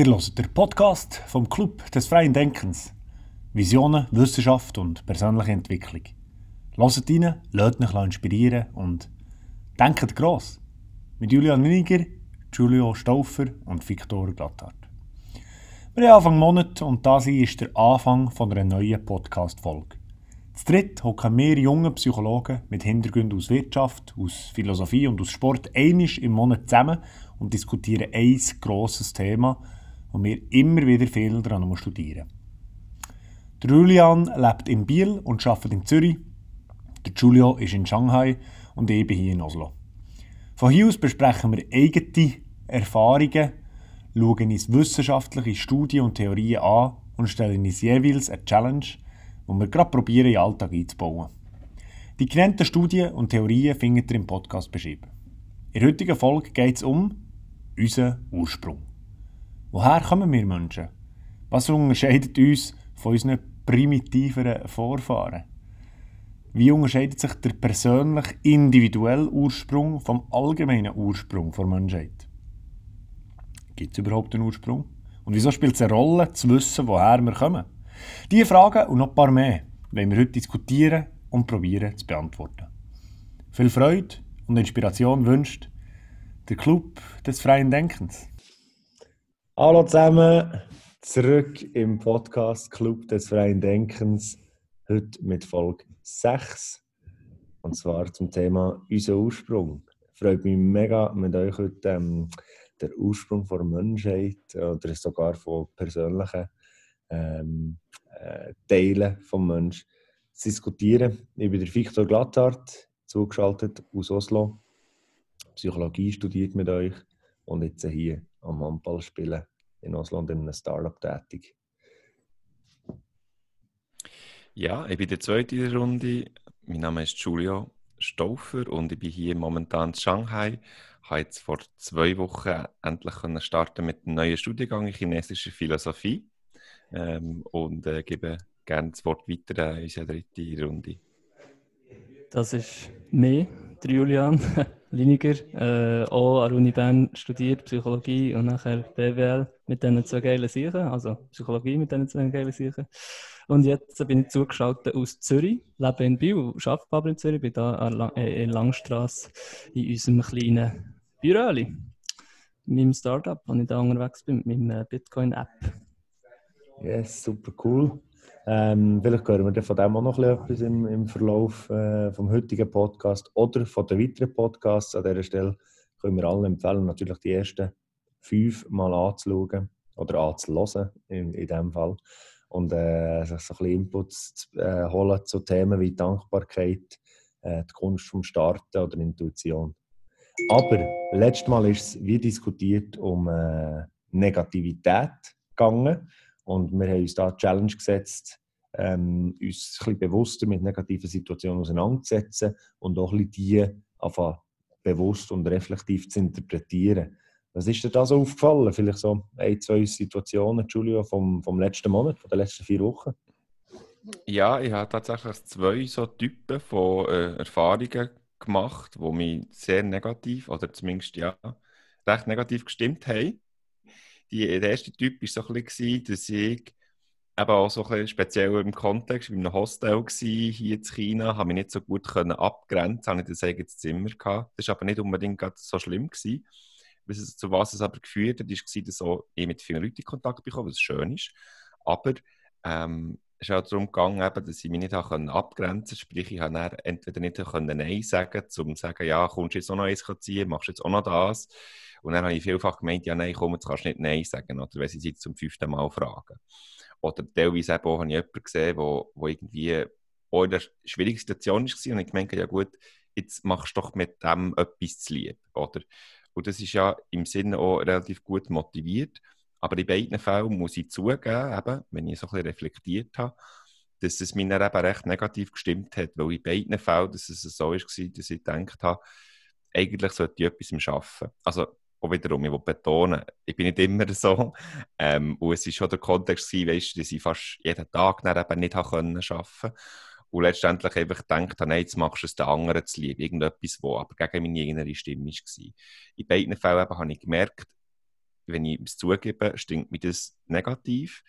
Ihr hört den Podcast vom Club des freien Denkens. Visionen, Wissenschaft und persönliche Entwicklung. Hört rein, lasst euch inspirieren und denkt gross. Mit Julian Winiger, Julio Stauffer und Viktor Glatthardt. Wir haben Anfang Monat und das ist der Anfang einer neuen Podcast-Folge. Zu dritt hocken wir junge Psychologen mit Hintergründen aus Wirtschaft, aus Philosophie und aus Sport einisch im Monat zusammen und diskutieren ein grosses Thema, das wir immer wieder viel daran studieren. Der Julian lebt in Biel und arbeitet in Zürich. Der Julio ist in Shanghai und ich bin hier in Oslo. Von hier aus besprechen wir eigene Erfahrungen, schauen uns wissenschaftliche Studien und Theorien an und stellen uns jeweils eine Challenge – die wir gerade probieren, in den Alltag einzubauen. Die genannten Studien und Theorien findet ihr im Podcast beschrieben. In der heutigen Folge geht es um unseren Ursprung. Woher kommen wir Menschen? Was unterscheidet uns von unseren primitiveren Vorfahren? Wie unterscheidet sich der persönliche, individuelle Ursprung vom allgemeinen Ursprung der Menschheit? Gibt es überhaupt einen Ursprung? Und wieso spielt es eine Rolle, zu wissen, woher wir kommen? Diese Fragen und noch ein paar mehr wollen wir heute diskutieren und probieren zu beantworten. Viel Freude und Inspiration wünscht der Club des freien Denkens. Hallo zusammen, zurück im Podcast Club des freien Denkens. Heute mit Folge 6 und zwar zum Thema unser Ursprung. Freut mich mega, mit euch heute ähm, der Ursprung der Menschheit oder sogar von persönlichen ähm, äh, Teilen des Menschen zu diskutieren. Ich bin der Victor Glatthardt, zugeschaltet aus Oslo, Psychologie studiert mit euch und jetzt hier am Handball spielen in Oslo und in einem Startup tätig. Ja, ich bin der zweite in der Runde. Mein Name ist Julio Stauffer und ich bin hier momentan in Shanghai. Ich habe jetzt vor zwei Wochen endlich starten mit einem neuen Studiengang in chinesischer Philosophie ähm, und äh, gebe gerne das Wort weiter in unsere dritte Runde. Das ist mir, der Julian Liniger, äh, auch an der Uni Bern studiert Psychologie und nachher BWL mit diesen zwei geilen Sachen, also Psychologie mit diesen zwei geilen Sachen. Und jetzt bin ich zugeschaltet aus Zürich, lebe in Biel, arbeite aber in Zürich, bin hier äh, in Langstrasse in unserem kleinen Büro, mit meinem Startup, wo ich da unterwegs bin, mit meiner Bitcoin-App. Yes, super cool. Ähm, vielleicht hören wir von dem auch noch etwas im, im Verlauf äh, vom heutigen Podcast oder von den weiteren Podcasts. An dieser Stelle können wir allen empfehlen, natürlich die ersten fünf mal anzuschauen oder anzuhören in, in dem Fall und äh, sich so ein bisschen Inputs zu äh, holen zu Themen wie Dankbarkeit, äh, die Kunst vom Starten oder Intuition. Aber letztes Mal ist es, wie diskutiert, um äh, Negativität gegangen. Und wir haben uns da die Challenge gesetzt, ähm, uns ein bisschen bewusster mit negativen Situationen auseinanderzusetzen und auch ein bisschen die bewusst und reflektiv zu interpretieren. Was ist dir da so aufgefallen? Vielleicht so ein, zwei Situationen, Julio, vom, vom letzten Monat, von den letzten vier Wochen? Ja, ich habe tatsächlich zwei so Typen von äh, Erfahrungen gemacht, die mich sehr negativ, oder zumindest ja, recht negativ gestimmt haben die, der erste Typ war so ein bisschen, dass ich eben auch so ein bisschen speziell im Kontext, ich war in einem Hostel hier in China, habe mich nicht so gut können abgrenzen, habe ich das eigenes Zimmer gehabt. Das war aber nicht unbedingt so schlimm gewesen. Es, zu was es aber geführt hat, war, dass ich mit vielen Leuten in Kontakt bekomme, was schön ist. Aber ähm, es ist auch darum gegangen, eben, dass ich mich nicht abgrenzen konnte. Sprich, ich konnte entweder nicht Nein sagen, um zu sagen, ja, kommst du jetzt auch noch eins ziehen, machst du jetzt auch noch das. Und dann habe ich vielfach gemeint, ja, nein, komm, jetzt kannst du nicht Nein sagen, oder wenn sie sich zum fünften Mal fragen. Oder teilweise eben auch, habe ich jemanden gesehen, der irgendwie auch in einer schwierigen Situation war und ich gemeint, ja gut, jetzt machst du doch mit dem etwas zu lieb, oder? Und das ist ja im Sinne auch relativ gut motiviert. Aber in beiden Fällen muss ich zugeben, eben, wenn ich so ein bisschen reflektiert habe, dass es mich dann eben recht negativ gestimmt hat, weil in beiden Fällen dass es so war, dass ich gedacht habe, eigentlich sollte ich etwas arbeiten. Also auch wiederum, ich will betonen, ich bin nicht immer so. Ähm, und es war schon der Kontext, weißt, dass ich fast jeden Tag eben nicht arbeiten konnte. Und letztendlich einfach gedacht habe, nein, jetzt machst du es den anderen zu lieb. Irgendetwas, was aber gegen meine innere Stimme war. In beiden Fällen habe ich gemerkt, wenn ich es zugebe, stinkt mir das negativ.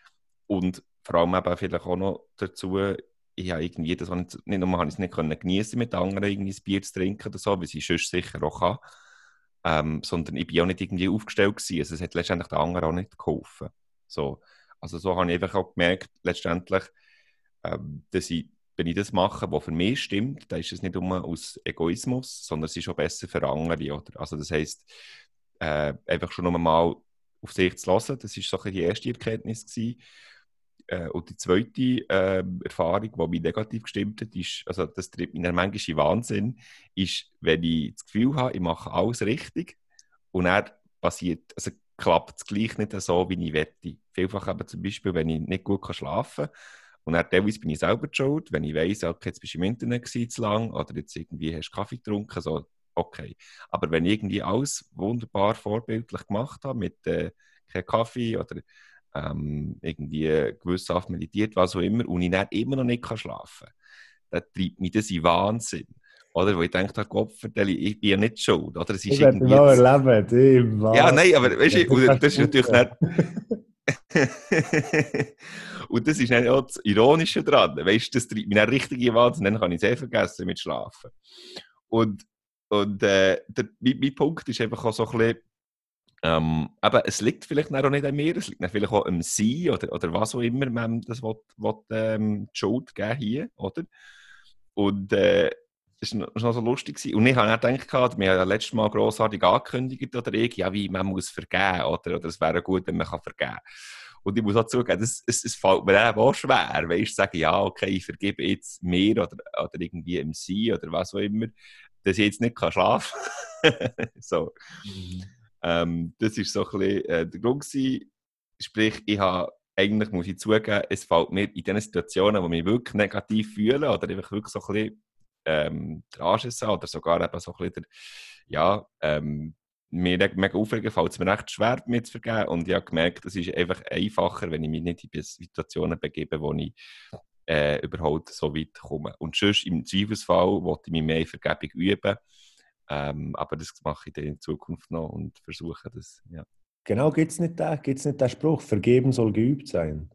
Und vor allem eben vielleicht auch noch dazu, ich habe irgendwie das nicht, nur habe ich es nicht können genießen mit anderen irgendwie ein Bier zu trinken oder so, wie ich sonst sicher auch kann, ähm, sondern ich bin auch nicht irgendwie aufgestellt gewesen. Also es hat letztendlich den anderen auch nicht geholfen. So. Also so habe ich einfach auch gemerkt, letztendlich, ähm, dass ich, wenn ich das mache, was für mich stimmt, dann ist es nicht nur aus Egoismus, sondern es ist auch besser für andere. Oder? Also das heisst, äh, einfach schon mal auf sich zu lassen, das war so die erste Erkenntnis. Gewesen. Äh, und die zweite äh, Erfahrung, die mich negativ gestimmt hat, ist, also das tritt mich manchmal in Wahnsinn, ist, wenn ich das Gefühl habe, ich mache alles richtig und dann passiert, also klappt es gleich nicht so, wie ich wette. Vielfach eben zum Beispiel, wenn ich nicht gut schlafen kann, und dann teilweise bin ich selber schuld, wenn ich weiss, okay, jetzt bist du im Internet zu lang oder jetzt irgendwie hast du Kaffee getrunken, so, okay. Aber wenn ich irgendwie alles wunderbar vorbildlich gemacht habe, mit äh, kein Kaffee oder ähm, irgendwie gewissenhaft meditiert, was auch immer, und ich dann immer noch nicht schlafen kann, dann treibt mich das in Wahnsinn. Oder? Wo ich denke, Gott, ich bin ja nicht schuld. Oder? Es ist ich irgendwie noch erleben, Ja, nein, aber weißt du, das, das ist natürlich nicht. und das ist auch das Ironische daran. Weißt du, das treibt mich dann richtig in Wahnsinn, dann kann ich sehr vergessen mit Schlafen. Und, und äh, der, mein, mein Punkt ist einfach auch so ein bisschen, ähm, aber es liegt vielleicht auch nicht an mir, es liegt vielleicht auch am Sie oder, oder was auch immer man das will, will, ähm, die Schuld geben hier, oder? Und äh, das war noch so lustig. Gewesen. Und ich habe auch gedacht, wir haben ja letztes Mal grossartig angekündigt, oder ich, ja, wie man muss vergeben, oder, oder es wäre gut, wenn man kann vergeben kann. Und ich muss auch zugeben, es, es, es fällt mir auch schwer, weißt du, sagen, ja, okay, ich vergebe jetzt mir oder, oder irgendwie im Sie oder was auch immer, dass ich jetzt nicht kann schlafen kann. so. Mhm. Ähm, das war so ein bisschen äh, der Grund. Gewesen. Sprich, ich habe eigentlich, muss ich zugeben, es fällt mir in den Situationen, wo ich mich wirklich negativ fühle oder einfach wirklich so ein bisschen ähm, Anschluss oder sogar eben so ein bisschen der, ja, ähm, mir mega aufregen, fällt es mir recht schwer, mir zu vergeben. Und ich habe gemerkt, es ist einfach einfacher, wenn ich mich nicht in Situationen begebe, wo ich äh, überhaupt so weit komme. Und sonst im Zweifelsfall wollte ich mich mehr in Vergebung üben. Ähm, aber das mache ich dann in Zukunft noch und versuche das, ja. Genau, gibt es nicht, den, nicht den Spruch, vergeben soll geübt sein?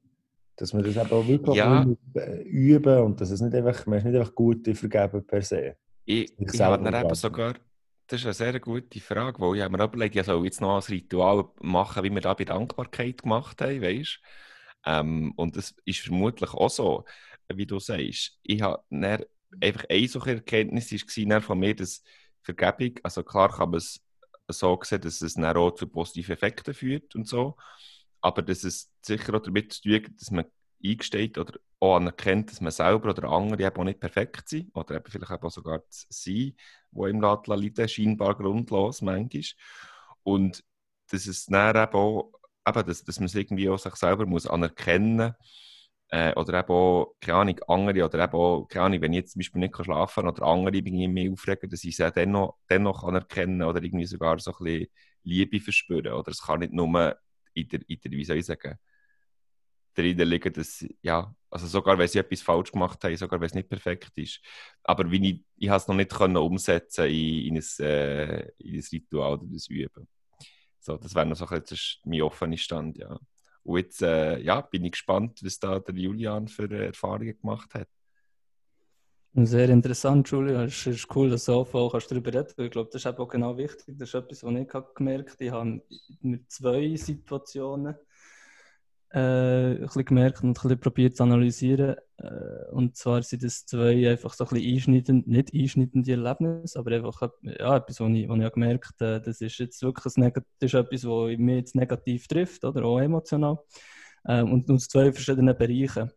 Dass man das auch wirklich ja. Äh, üben und dass es nicht einfach, man ist nicht einfach gut Vergeben per se. Ich, ich habe dann eben sogar, das ist eine sehr gute Frage, weil ich habe mir überlegt, ich soll jetzt noch ein Ritual machen, wie wir da bei Dankbarkeit gemacht haben, weißt ähm, Und das ist vermutlich auch so, wie du sagst. Ich habe einfach eine solche Erkenntnis war von mir, dass Vergebung, also klar kann man es so sehen, dass es dann auch zu positiven Effekten führt und so, aber dass es sicher auch damit zu tun dass man eingesteht oder auch anerkennt, dass man selber oder andere eben auch nicht perfekt sind. Oder eben vielleicht auch sogar sie, die im Rad leiden, scheinbar grundlos manchmal. Und dass es dann eben auch, eben, dass, dass man es irgendwie auch sich selber muss anerkennen muss, äh, oder eben auch, keine Ahnung, andere, oder eben auch, keine Ahnung, wenn ich jetzt zum Beispiel nicht schlafen kann oder andere irgendwie mehr aufregen, dass ich es dennoch, dennoch anerkennen oder irgendwie sogar so ein bisschen Liebe verspüren. Oder es kann nicht nur in der, in der wie soll ich sagen, drin liegen, dass, ja, also sogar wenn sie etwas falsch gemacht haben, sogar wenn es nicht perfekt ist. Aber wie ich, ich habe es noch nicht können umsetzen in, in, ein, äh, in ein Ritual oder das Üben. So, das wäre noch so ein bisschen mein offener Stand, ja. Und jetzt äh, ja, bin ich gespannt, was da der Julian für Erfahrungen gemacht hat. Sehr interessant, Julia. Es ist cool, dass du viel kannst darüber reden kannst. Ich glaube, das ist auch genau wichtig. Das ist etwas, was ich gemerkt habe. Ich habe mit zwei Situationen äh, ein gemerkt und ein probiert zu analysieren. Äh, und zwar sind das zwei einfach so ein bisschen einschneidend, nicht einschneidende Erlebnisse, aber einfach ja, etwas, was ich, was ich gemerkt habe, das ist jetzt wirklich ein das ist etwas, was mich jetzt negativ trifft, oder auch emotional. Äh, und aus zwei verschiedenen Bereichen.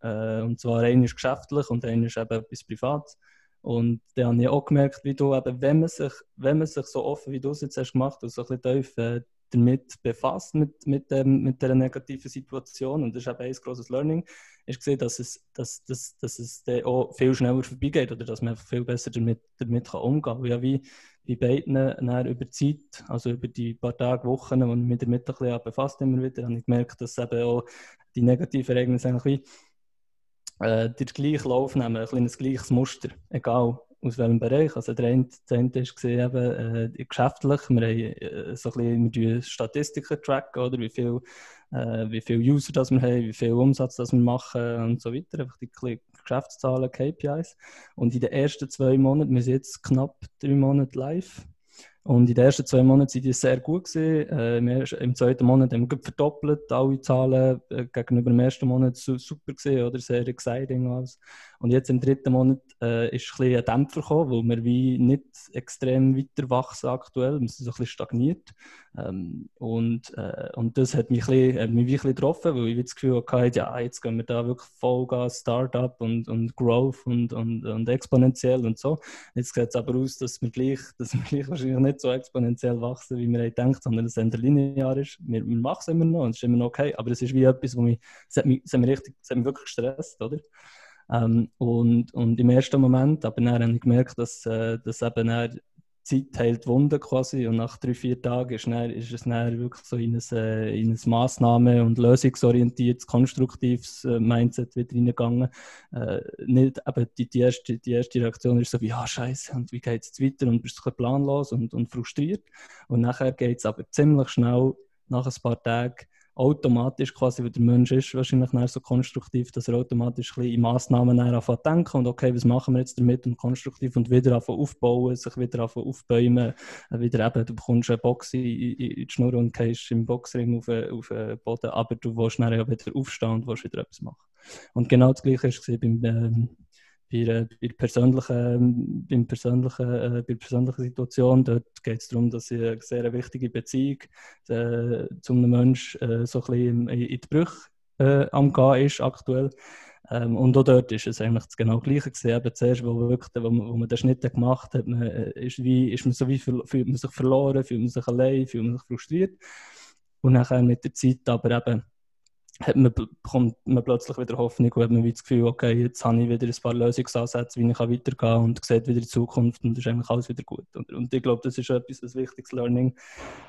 Äh, und zwar einer ist geschäftlich und einer ist eben etwas privat. Und dann habe ich auch gemerkt, wie du eben, wenn man sich, wenn man sich so offen, wie du es jetzt hast gemacht hast, so ein bisschen tief äh, damit befasst, mit, mit, ähm, mit dieser negativen Situation. Und das ist eben ein großes Learning, ist gesehen, dass es, dass, dass, dass es dann auch viel schneller vorbeigeht oder dass man viel besser damit, damit kann umgehen kann. Ja, wie bei beiden über die Zeit, also über die paar Tage, Wochen, wo ich mich damit ein bisschen befasst immer wieder, habe ich gemerkt, dass eben auch die negativen Ereignisse eigentlich wie äh, den gleichen Lauf nehmen, ein kleines gleiches Muster, egal aus welchem Bereich. Also der eine, der ist gesehen, äh, geschäftlich, wir haben äh, so ein bisschen Statistiken tracken, oder wie viel, äh, wie viel User das wir haben, wie viel Umsatz das wir machen und so weiter, einfach die Geschäftszahlen, KPIs. Und in den ersten zwei Monaten, wir sind jetzt knapp drei Monate live, und in den ersten zwei Monaten waren die sehr gut. Gewesen. Äh, Im zweiten Monat haben wir verdoppelt, alle Zahlen äh, gegenüber dem ersten Monat super gesehen oder sehr exciting. Alles. Und jetzt im dritten Monat äh, ist ein, ein Dämpfer gekommen, weil wir wie nicht extrem weiter wachsen aktuell. Wir sind so ein bisschen stagniert. Ähm, und, äh, und das hat mich, ein bisschen, hat mich ein bisschen getroffen, weil ich das Gefühl hatte, ja, jetzt gehen wir da wirklich Vollgas, Startup und, und Growth und, und, und exponentiell und so. Jetzt sieht es aber aus, dass wir gleich, dass wir gleich wahrscheinlich nicht so exponentiell wachsen, wie wir denken, sondern dass es eher linear ist. Wir, wir machen es immer noch und es ist immer noch okay, aber es ist wie etwas, wo mich, es hat mich, es hat mich, richtig, es hat mich wirklich gestresst, oder? Ähm, und, und im ersten Moment, aber dann habe ich gemerkt, dass, äh, dass eben Zeit heilt Wunden quasi und nach drei, vier Tagen ist, dann, ist es dann wirklich so in ein, äh, in ein Massnahme- und lösungsorientiertes, konstruktives äh, Mindset wieder reingegangen. Äh, nicht, eben die, die, erste, die erste Reaktion ist so wie, ja, scheiße, und wie geht es jetzt weiter und bist planlos und, und frustriert. Und nachher geht es aber ziemlich schnell, nach ein paar Tagen, automatisch quasi, wie der Mensch ist, wahrscheinlich so konstruktiv, dass er automatisch ein in Massnahmen anfängt denken und okay, was machen wir jetzt damit und konstruktiv und wieder aufbauen, sich wieder aufbäumen, äh, wieder eben, du bekommst eine Box in, in, die Schnur und gehst im Boxring auf, auf den Boden, aber du willst ja wieder aufstehen und willst wieder etwas machen. Und genau das Gleiche war beim, ähm, bei, bei, der persönlichen, beim persönlichen, äh, bei persönlichen Situation. Dort geht es darum, dass eine sehr wichtige Beziehung äh, zu einem Menschen äh, so ein bisschen in, in die Brüche äh, am Gehen ist aktuell. Ähm, und auch dort ist es eigentlich das genau Gleiche gesehen. Eben zuerst, wo, wirklich, wo, wo man den Schnitt gemacht hat, man, äh, ist, wie, ist man so wie fühlt man sich verloren, fühlt man sich allein, fühlt man sich frustriert. Und nachher mit der Zeit aber eben hat man, bekommt man plötzlich wieder Hoffnung und hat man das Gefühl, okay, jetzt habe ich wieder ein paar Lösungsansätze, wie ich weitergehen kann und sieht wieder die Zukunft und ist eigentlich alles wieder gut. Und, und ich glaube, das ist etwas, ein wichtiges Learning,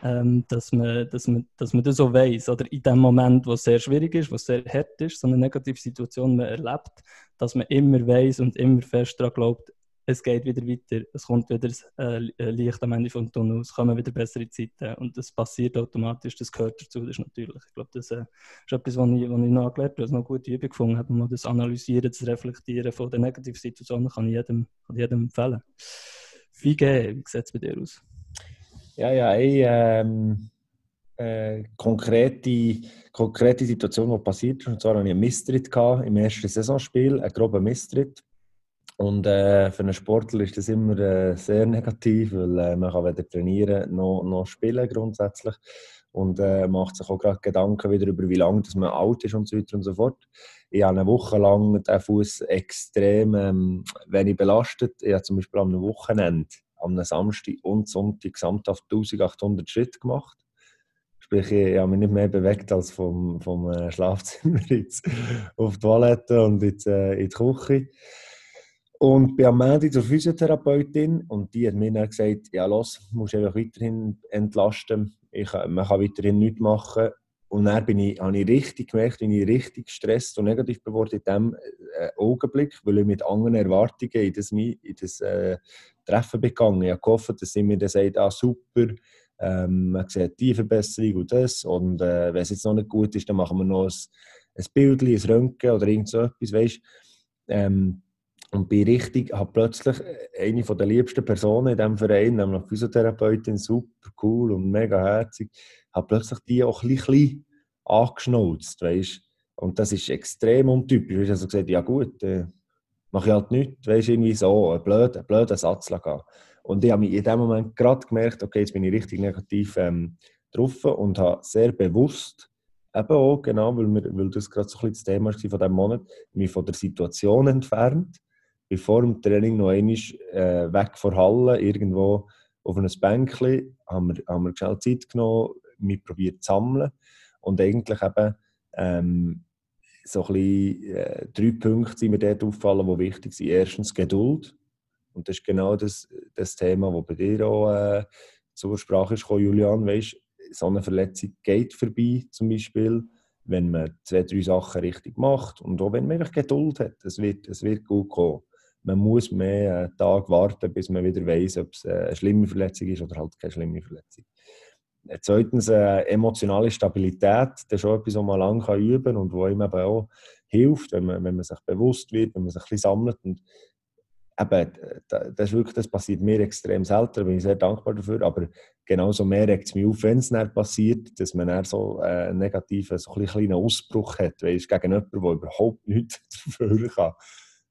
ähm, dass, man, dass, man, dass man das so weiß oder in dem Moment, wo es sehr schwierig ist, wo es sehr hart ist, so eine negative Situation man erlebt, dass man immer weiß und immer fest daran glaubt, es geht wieder weiter, es kommt wieder äh, äh, Licht am Ende vom Tunnel, es kommen wieder bessere Zeiten. Und das passiert automatisch, das gehört dazu, das ist natürlich. Ich glaube, das äh, ist etwas, was ich, ich noch gelernt habe, was noch gute Übung gefunden. Habe, das Analysieren, das Reflektieren von den negativen Situationen kann ich jedem, kann jedem empfehlen. Wie, wie sieht es bei dir aus? Ja, ja, eine ähm, äh, konkrete, konkrete Situation, die passiert ist, und zwar hatte ich einen Misstritt im ersten Saisonspiel, einen groben Misstritt und äh, für einen Sportler ist das immer äh, sehr negativ, weil äh, man kann weder trainieren noch, noch spielen grundsätzlich und äh, macht sich auch gerade Gedanken wieder über wie lange man alt ist und so weiter und so fort. Ich habe eine Woche lang den Fuß extrem ähm, wenig belastet. Ich habe zum Beispiel am Wochenende, am Samstag und Sonntag gesamthaft 1800 Schritte gemacht. Sprich, ich habe mich nicht mehr bewegt als vom, vom äh, Schlafzimmer jetzt auf die Toilette und jetzt, äh, in die Küche. Und bin am Montag zur Physiotherapeutin und die hat mir dann gesagt, ja los, musst einfach weiterhin entlasten, ich, man kann weiterhin nichts machen. Und dann bin ich, habe ich richtig gemerkt, bin ich richtig gestresst und negativ geworden in diesem äh, Augenblick, weil ich mit anderen Erwartungen in das, in das äh, Treffen begangen. Ich habe gehofft, dass sie mir dann sagt, ah super, ähm, man sieht die Verbesserung und das. Und äh, wenn es jetzt noch nicht gut ist, dann machen wir noch ein, ein Bild, ein Röntgen oder irgend so etwas, weißt ähm, und bin richtig, habe plötzlich eine von der liebsten Personen in diesem Verein, nämlich Physiotherapeutin, super cool und mega herzig, habe plötzlich die auch ein bisschen angeschnauzt, weißt Und das ist extrem untypisch. Ich habe also gesagt, ja gut, äh, mache ich halt nichts, weißt irgendwie so, ein blöder, ein blöder Satz gehen. Und ich habe mich in dem Moment gerade gemerkt, okay, jetzt bin ich richtig negativ ähm, drauf und habe sehr bewusst eben auch, genau, weil, wir, weil das gerade so ein bisschen das Thema war von diesem Monat, mich von der Situation entfernt bin vor dem Training noch einmal äh, weg von Halle, irgendwo auf einem Bänkchen, haben wir, haben wir schnell Zeit genommen, mich probiert zu sammeln und eigentlich eben ähm, so ein bisschen, äh, drei Punkte sind mir dort auffallen, die wichtig sind. Erstens Geduld und das ist genau das, das Thema, das bei dir auch äh, zur Sprache ist Julian, weißt, so eine Verletzung geht vorbei zum Beispiel, wenn man zwei, drei Sachen richtig macht und auch wenn man einfach Geduld hat, es wird, es wird gut kommen. Man muss mehr einen Tag warten, bis man wieder weiß, ob es eine schlimme Verletzung ist oder halt keine schlimme Verletzung. Zweitens, äh, emotionale Stabilität, das ist auch etwas, was man lange üben kann und was ihm eben auch hilft, wenn man, wenn man sich bewusst wird, wenn man sich ein bisschen sammelt. Und eben, das, ist wirklich, das passiert mir extrem selten, da bin ich sehr dankbar dafür, aber genauso mehr regt es mich auf, wenn es passiert, dass man dann so äh, einen negativen, so einen kleinen Ausbruch hat, weißt, gegen jemanden, der überhaupt nichts dafür kann.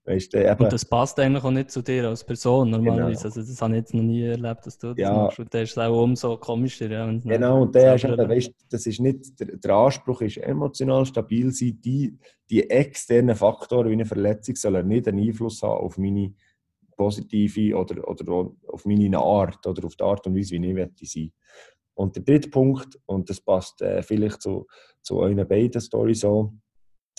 Weißt, äh, und das passt eigentlich auch nicht zu dir als Person normalerweise. Genau. Also das habe ich jetzt noch nie erlebt, dass du das ja. machst. Und das ist auch umso komischer. Ja, genau, und der ist eben, weißt, das ist nicht, der, der, Anspruch ist emotional stabil sein. Die, die externen Faktoren wie eine Verletzung sollen nicht einen Einfluss haben auf meine positive oder, oder auf meine Art oder auf die Art und Weise, wie ich möchte sein Und der dritte Punkt, und das passt äh, vielleicht zu, zu euren beiden Storys so,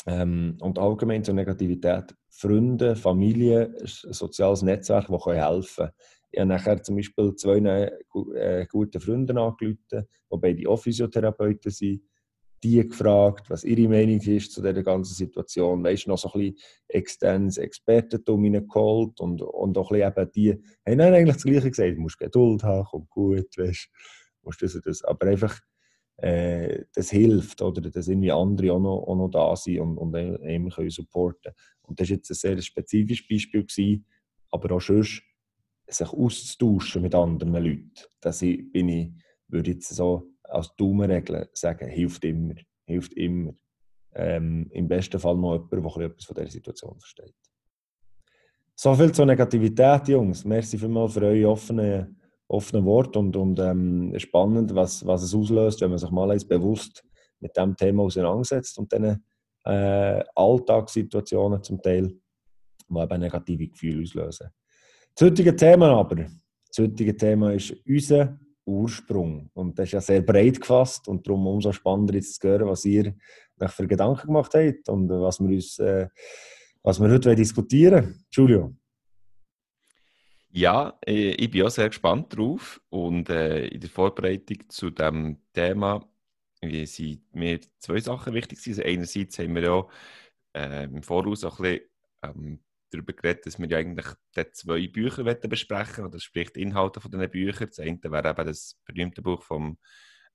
ähm, und allgemein zur Negativität, Freunde, Familie, ein soziales Netzwerk, das helfen kann. Ich habe nachher zum Beispiel zwei äh, gute Freunde angerufen, die beide auch Physiotherapeuten sind, die gefragt, was ihre Meinung ist zu dieser ganzen Situation. Weißt du, noch so ein bisschen externes Expertentum hineingeholt und, und auch ein bisschen eben die haben eigentlich das Gleiche gesagt, du musst Geduld haben, kommt gut, weißt musst das und das. Aber einfach, äh, das hilft, oder dass irgendwie andere auch noch, auch noch da sind und, und eben können supporten Und das war jetzt ein sehr spezifisches Beispiel, gewesen, aber auch sonst, sich auszutauschen mit anderen Leuten. Das bin ich, würde jetzt so als Daumenregel sagen, hilft immer. Hilft immer. Ähm, Im besten Fall noch jemand, der etwas von dieser Situation versteht. So viel zur Negativität, Jungs. Merci vielmals für eure offenen, offenen Worte und, und ähm, spannend, was, was es auslöst, wenn man sich mal bewusst mit dem Thema auseinandersetzt und dann äh, Alltagssituationen zum Teil, die eben negative Gefühle auslösen. Das heutige Thema aber, das heutige Thema ist unser Ursprung. Und das ist ja sehr breit gefasst und darum umso spannender jetzt zu hören, was ihr euch für Gedanken gemacht habt und was wir, uns, äh, was wir heute diskutieren Julio. Ja, äh, ich bin auch sehr gespannt drauf und äh, in der Vorbereitung zu dem Thema sind mir zwei Sachen wichtig. Also einerseits haben wir ja äh, im Voraus auch ein bisschen ähm, darüber geredet, dass wir ja eigentlich zwei Bücher besprechen wollen, oder sprich Inhalte von diesen Büchern. Das eine wäre eben das berühmte Buch von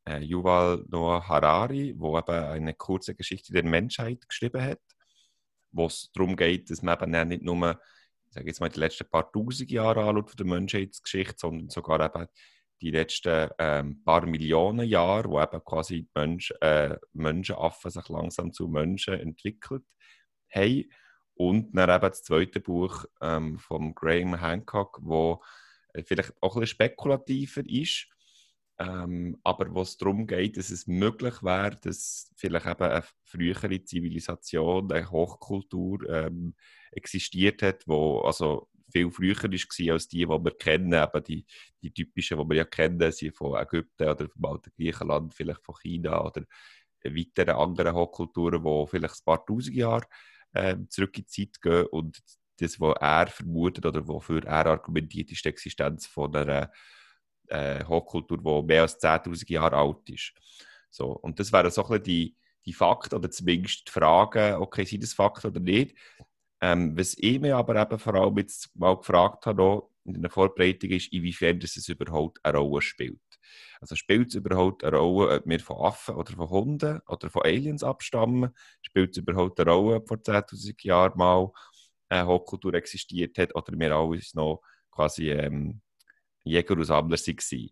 äh, Yuval Noah Harari, wo eben eine kurze Geschichte der Menschheit geschrieben hat, wo es darum geht, dass man eben nicht nur ich sage jetzt mal, die letzten paar tausend Jahre anschaut von der Menschheitsgeschichte, sondern sogar eben die letzten ähm, paar Millionen Jahre, wo eben quasi die Mensch, äh, Menschenaffen sich langsam zu Menschen entwickelt haben. Und dann eben das zweite Buch ähm, von Graham Hancock, wo äh, vielleicht auch ein bisschen spekulativer ist, ähm, aber wo es darum geht, dass es möglich wäre, dass vielleicht eben eine frühere Zivilisation, eine Hochkultur ähm, existiert hat, wo also viel früher war als die, die wir kennen, eben die, die typischen, die wir ja kennen, sind von Ägypten oder vom alten Griechenland, vielleicht von China oder weiteren anderen Hochkulturen, die vielleicht ein paar tausend Jahre äh, zurück in die Zeit gehen und das, was er vermutet oder wofür er argumentiert, ist die Existenz von einer äh, Hochkultur, die mehr als 10.000 Jahre alt ist. So, und das wären so ein bisschen die, die Fakten oder zumindest die Fragen, okay, sind das Fakten oder nicht? Ähm, was ich mir aber eben vor allem jetzt mal gefragt habe, in der Vorbereitung ist, inwiefern das es überhaupt eine Rolle spielt. Also spielt es überhaupt eine Rolle, ob wir von Affen oder von Hunden oder von Aliens abstammen? Spielt es überhaupt eine Rolle, ob vor 10.000 Jahren mal eine Hochkultur existiert hat oder wir alle noch quasi ähm, Jäger und Sammler waren?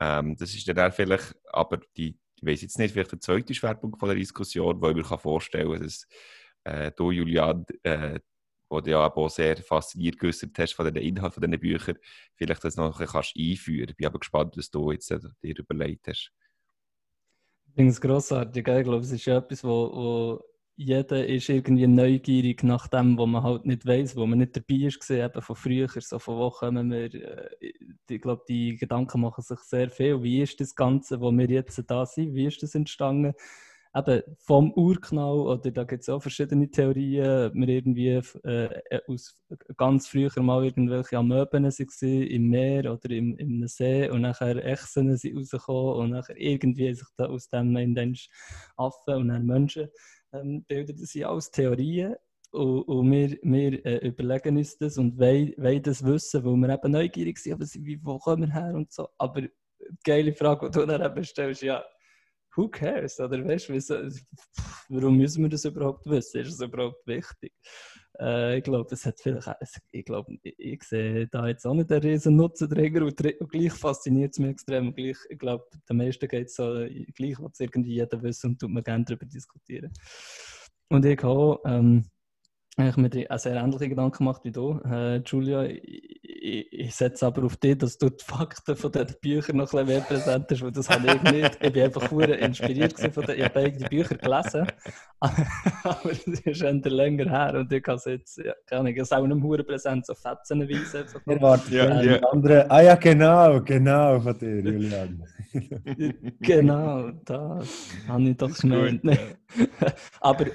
Ähm, das ist dann vielleicht, aber die, ich weiß jetzt nicht, vielleicht der zweite Schwerpunkt von der Diskussion, weil ich mir vorstellen kann, dass äh, du, Julian, äh, wo du ja auch sehr fasziniert geäußert hast von den Inhalten von diesen Büchern, vielleicht das noch ein kannst einführen. Ich bin aber gespannt, was du jetzt äh, dir überlegt hast. Ich finde es grossartig. Ich glaube, es ist etwas, wo, wo jeder ist irgendwie neugierig nach dem, was man halt nicht weiß, wo man nicht dabei ist, eben von früher, so von wo kommen wir. Äh, ich glaube, die Gedanken machen sich sehr viel. Wie ist das Ganze, wo wir jetzt da sind? Wie ist das entstanden? Eben vom Urknall, oder da gibt es auch verschiedene Theorien, ob wir irgendwie äh, aus ganz früher mal irgendwelche Amöben waren im Meer oder im, im See und nachher Echsen sind rausgekommen und nachher irgendwie sich da aus dem dann Affen und dann Menschen ähm, bilden. Das sind alles Theorien. und, und wir, wir äh, überlegen uns das und wollen, das wissen, weil wir eben neugierig sind, aber wie, wo kommen wir her und so. Aber geile Frage, die du dann eben stellst, ja, who cares? Oder weißt warum müssen wir das überhaupt wissen? Ist es überhaupt wichtig? Äh, ich glaube, es hat vielleicht, ich glaube, ich, ich, sehe da jetzt auch nicht den riesen Nutzen drin und, und gleich fasziniert es mich extrem. Und gleich, ich glaube, den meisten geht es so, gleich was irgendwie jeder wissen und tut man gerne darüber diskutieren. Und ich ähm, ich habe mir auch sehr ähnliche Gedanken gemacht wie du, äh, Julia. Ich, ich, setze aber auf dich, dass du die Fakten von den Büchern noch ein bisschen mehr präsentierst, weil das habe ich nicht. Ich bin einfach sehr inspiriert von den, ich habe beide Bücher gelesen, aber das ist schon länger her und ich kann es jetzt, ja, kann ich es auch nicht mehr präsent, so fetzenweise. Er wartet ja, ja. andere, ah ja genau, genau von dir, Julian. genau, das habe ich doch gemeint. aber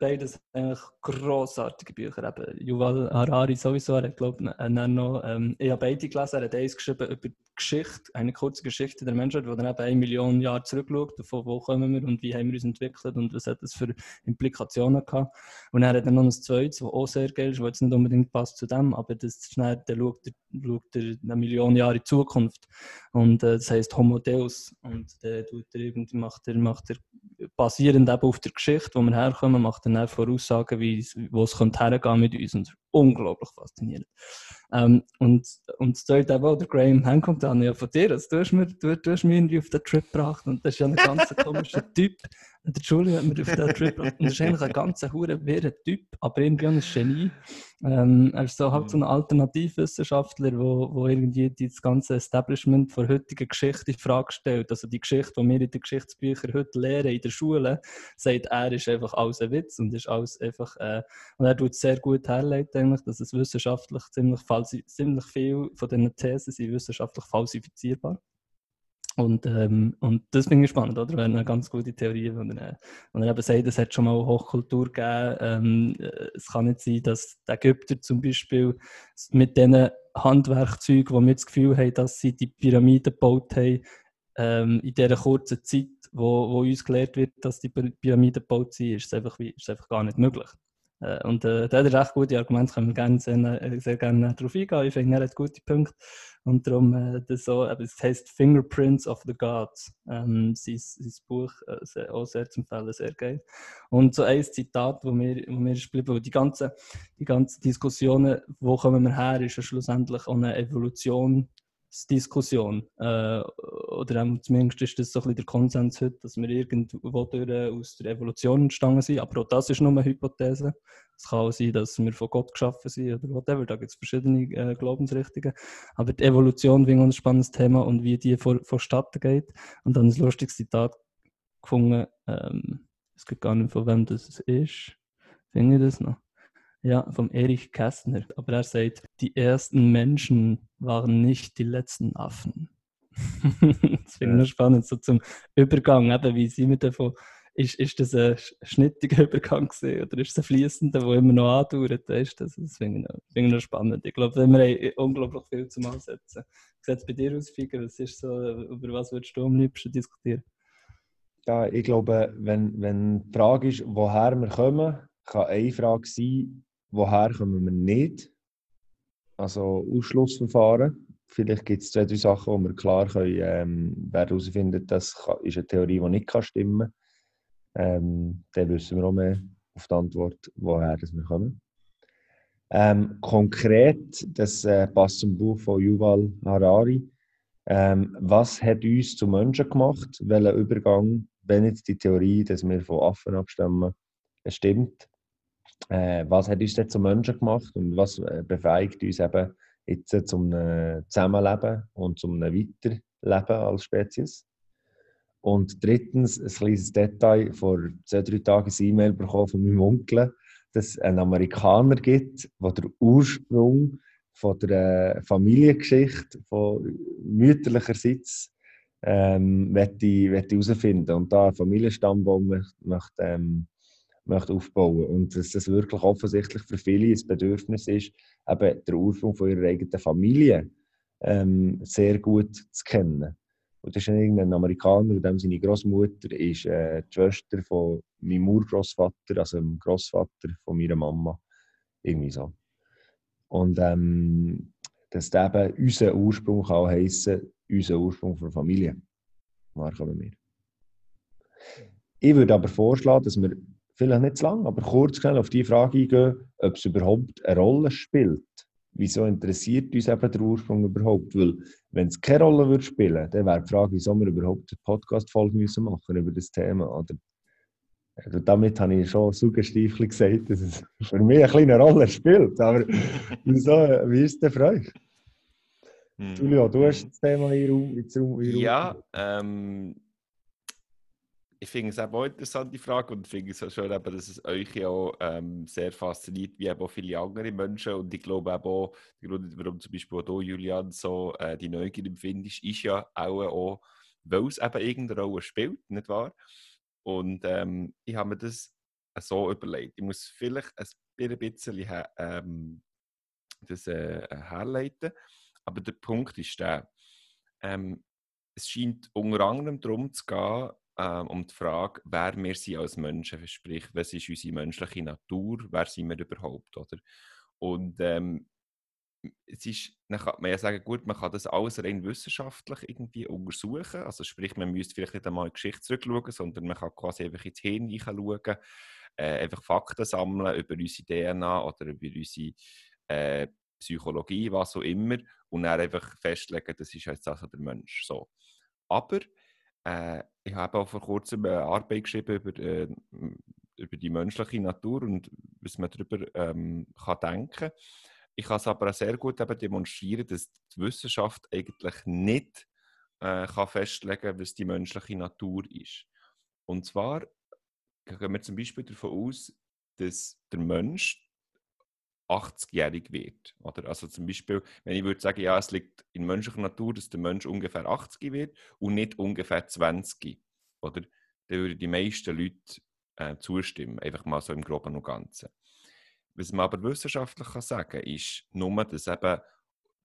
beides eigentlich grossartige Bücher. Eben Yuval Harari sowieso, er hat glaube ich noch, ähm, ich habe beide gelesen, er hat eins geschrieben über die Geschichte, eine kurze Geschichte der Menschheit, wo dann eben eine Million Jahre zurückschaut, von wo kommen wir und wie haben wir uns entwickelt und was hat das für Implikationen gehabt. Und er hat dann noch ein zweites, das auch sehr geil ist, was jetzt nicht unbedingt passt zu dem, aber das ist dann, der schaut, der, schaut der eine Million Jahre in Zukunft und äh, das heißt Homo Deus und der tut er irgendwie, macht er, macht er basierend eben auf der Geschichte, wo wir herkommen, macht er dann Voraussagen, wie, wo es hergehen mit uns und unglaublich faszinierend. Ähm, und, und es zeigt eben auch der Graham Hancock an, ja von dir, also du, hast mir, du, du hast mich irgendwie auf den Trip gebracht und das ist ja ein ganz komischer Typ. Der Julie hat mir auf den Trip gebracht und das ist eigentlich ein ganz wirrer Typ, aber irgendwie ein Genie. Ähm, er ist so halt so ein Alternativwissenschaftler, wo, wo irgendwie das ganze Establishment der heutigen Geschichte in Frage stellt. Also die Geschichte, die wir in den Geschichtsbüchern heute lehren in der Schule, sagt er, ist einfach alles ein Witz und ist alles einfach, äh, und er tut es sehr gut herleiten, dass es wissenschaftlich ziemlich, ziemlich viel von diesen Thesen sind wissenschaftlich falsifizierbar. Und, ähm, und das finde ich spannend, oder? Wäre eine ganz gute Theorie, wo er, wo er eben sagt, es hat schon mal Hochkultur gegeben. Ähm, es kann nicht sein, dass die Ägypter zum Beispiel mit diesen Handwerkzeugen, wo wir das Gefühl haben, dass sie die Pyramiden gebaut haben, ähm, in dieser kurzen Zeit, wo, wo uns gelehrt wird, dass die Pyramiden gebaut sind, ist es einfach, ist es einfach gar nicht möglich. Äh, und äh, da hat er recht gute Argumente, können wir gerne sehr, äh, sehr gerne darauf eingehen. Ich finde, er hat gute Punkte. Und darum, äh, das, so, es heißt Fingerprints of the Gods. Ähm, sein, sein Buch äh, sehr, auch sehr zu empfehlen, sehr geil. Und so ein Zitat, wo mir, wo mir ist geblieben, die ganzen die ganze Diskussionen, wo kommen wir her, ist ja schlussendlich auch eine Evolution Diskussion. Äh, oder zumindest ist das so ein bisschen der Konsens heute, dass wir irgendwo durch, aus der Evolution entstanden sind. Aber auch das ist nur eine Hypothese. Es kann auch sein, dass wir von Gott geschaffen sind oder whatever. Da gibt es verschiedene äh, Glaubensrichtungen. Aber die Evolution ist ein spannendes Thema und wie die vor, vonstatten geht. Und dann ein lustiges Zitat gefunden. Ähm, es geht gar nicht, von wem das ist. Finde ich das noch? Ja, vom Erich Kästner. Aber er sagt, die ersten Menschen waren nicht die letzten Affen. das finde ich ja. spannend, so zum Übergang, eben, wie sind wir davon, ist, ist das ein schnittiger Übergang gewesen, oder ist es ein fließender, der immer noch andauert? Das, das finde ich, find ich noch spannend. Ich glaube, wir haben unglaublich viel zum Ansetzen. Wie sieht es bei dir aus, Figer? Was ist so, über was würdest du am liebsten diskutieren? Ja, ich glaube, wenn, wenn die Frage ist, woher wir kommen, kann eine Frage sein, woher kommen wir nicht. Also Ausschlussverfahren. Vielleicht gibt es zwei, drei Sachen, wo wir klar können, ähm, herausfinden, das ist eine Theorie, die nicht kann stimmen kann. Ähm, dann wissen wir auch mehr auf die Antwort, woher das wir kommen. Ähm, konkret, das äh, passt zum Buch von Yuval Harari. Ähm, was hat uns zu Menschen gemacht? Welcher Übergang, wenn jetzt die Theorie, dass wir von Affen abstammen, stimmt, äh, was hat uns denn zu Menschen gemacht und was äh, befähigt uns eben jetzt zum äh, Zusammenleben und zum Weiterleben als Spezies. Und drittens, ein kleines Detail, vor zwei, drei Tagen ein E-Mail bekommen von meinem Onkel, dass es einen Amerikaner gibt, der den Ursprung von der äh, Familiengeschichte, von mütterlicherseits, ähm, herausfinden Und da ein Familienstammbaum möchte, ähm, möchte aufbauen Und dass das wirklich offensichtlich für viele ein Bedürfnis ist, eben den Ursprung von ihrer eigenen Familie ähm, sehr gut zu kennen. Und das ist irgendein Amerikaner, und dem seine Großmutter ist äh, die Schwester von meinem Urgroßvater, also dem Großvater von meiner Mama. Irgendwie so. Und ähm, dass das eben unser Ursprung kann heissen, unser Ursprung von Familie. Woher kommen wir? Ich würde aber vorschlagen, dass wir vielleicht nicht zu lang, aber kurz schnell auf die Frage eingehen, ob es überhaupt eine Rolle spielt. Wieso interessiert uns eben der Ursprung überhaupt? Weil, wenn es keine Rolle würde spielen dann wäre die Frage, wieso wir überhaupt eine Podcast-Folge müssen machen über das Thema. Oder, also damit habe ich schon suggestiv gesagt, dass es für mich eine kleine Rolle spielt. Aber wieso, wie ist es denn für euch? Hm. Julio, du hast das Thema hier ins Raum. Ja, ähm, ich finde es auch eine interessante Frage und finde es auch schon, eben, dass es euch ja auch ähm, sehr fasziniert, wie eben auch viele andere Menschen. Und ich glaube auch, der Grund, warum zum Beispiel auch du, Julian, so äh, die Neugier empfindest, ist ja auch, auch weil es eben irgendeine Rolle spielt, nicht wahr? Und ähm, ich habe mir das so überlegt. Ich muss vielleicht ein bisschen ähm, das äh, herleiten, aber der Punkt ist der, ähm, es scheint unter anderem darum zu gehen, ähm, um die Frage, wer wir sind als Menschen, sprich, was ist unsere menschliche Natur, wer sind wir überhaupt, oder? Und ähm, es ist, dann kann man ja sagen, gut, man kann das alles rein wissenschaftlich irgendwie untersuchen, also sprich, man müsste vielleicht nicht einmal in die Geschichte zurückschauen, sondern man kann quasi einfach ins Hirn hineinschauen, äh, einfach Fakten sammeln über unsere DNA oder über unsere äh, Psychologie, was auch immer, und dann einfach festlegen, das ist jetzt also der Mensch. So. Aber äh, ich habe auch vor kurzem eine Arbeit geschrieben über, äh, über die menschliche Natur und was man darüber ähm, kann denken Ich kann es aber auch sehr gut eben demonstrieren, dass die Wissenschaft eigentlich nicht äh, kann festlegen kann, was die menschliche Natur ist. Und zwar gehen wir zum Beispiel davon aus, dass der Mensch 80-jährig wird. Oder? Also zum Beispiel, wenn ich würde sagen, ja, es liegt in menschlicher Natur, dass der Mensch ungefähr 80 wird und nicht ungefähr 20. Oder? Dann würden die meisten Leute äh, zustimmen, einfach mal so im Groben und Ganzen. Was man aber wissenschaftlich kann sagen kann, ist nur, dass eben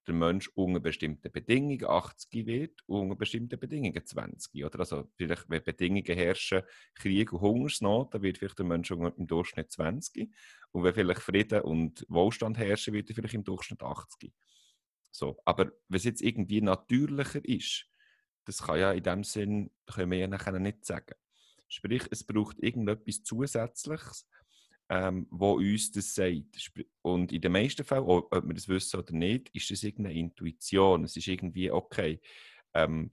der Mensch unter bestimmten Bedingungen 80 wird und unter bestimmten Bedingungen 20. Oder? Also vielleicht, wenn Bedingungen herrschen, Krieg und Hungersnot, dann wird vielleicht der Mensch im Durchschnitt 20. Und wenn vielleicht Frieden und Wohlstand herrschen, wird er vielleicht im Durchschnitt 80. So. Aber was jetzt irgendwie natürlicher ist, das kann ja in dem Sinn, können wir ja nicht sagen. Sprich, es braucht irgendetwas Zusätzliches, ähm, wo uns das sagt. Und in den meisten Fällen, ob wir das wissen oder nicht, ist das irgendeine Intuition. Es ist irgendwie okay. Ähm,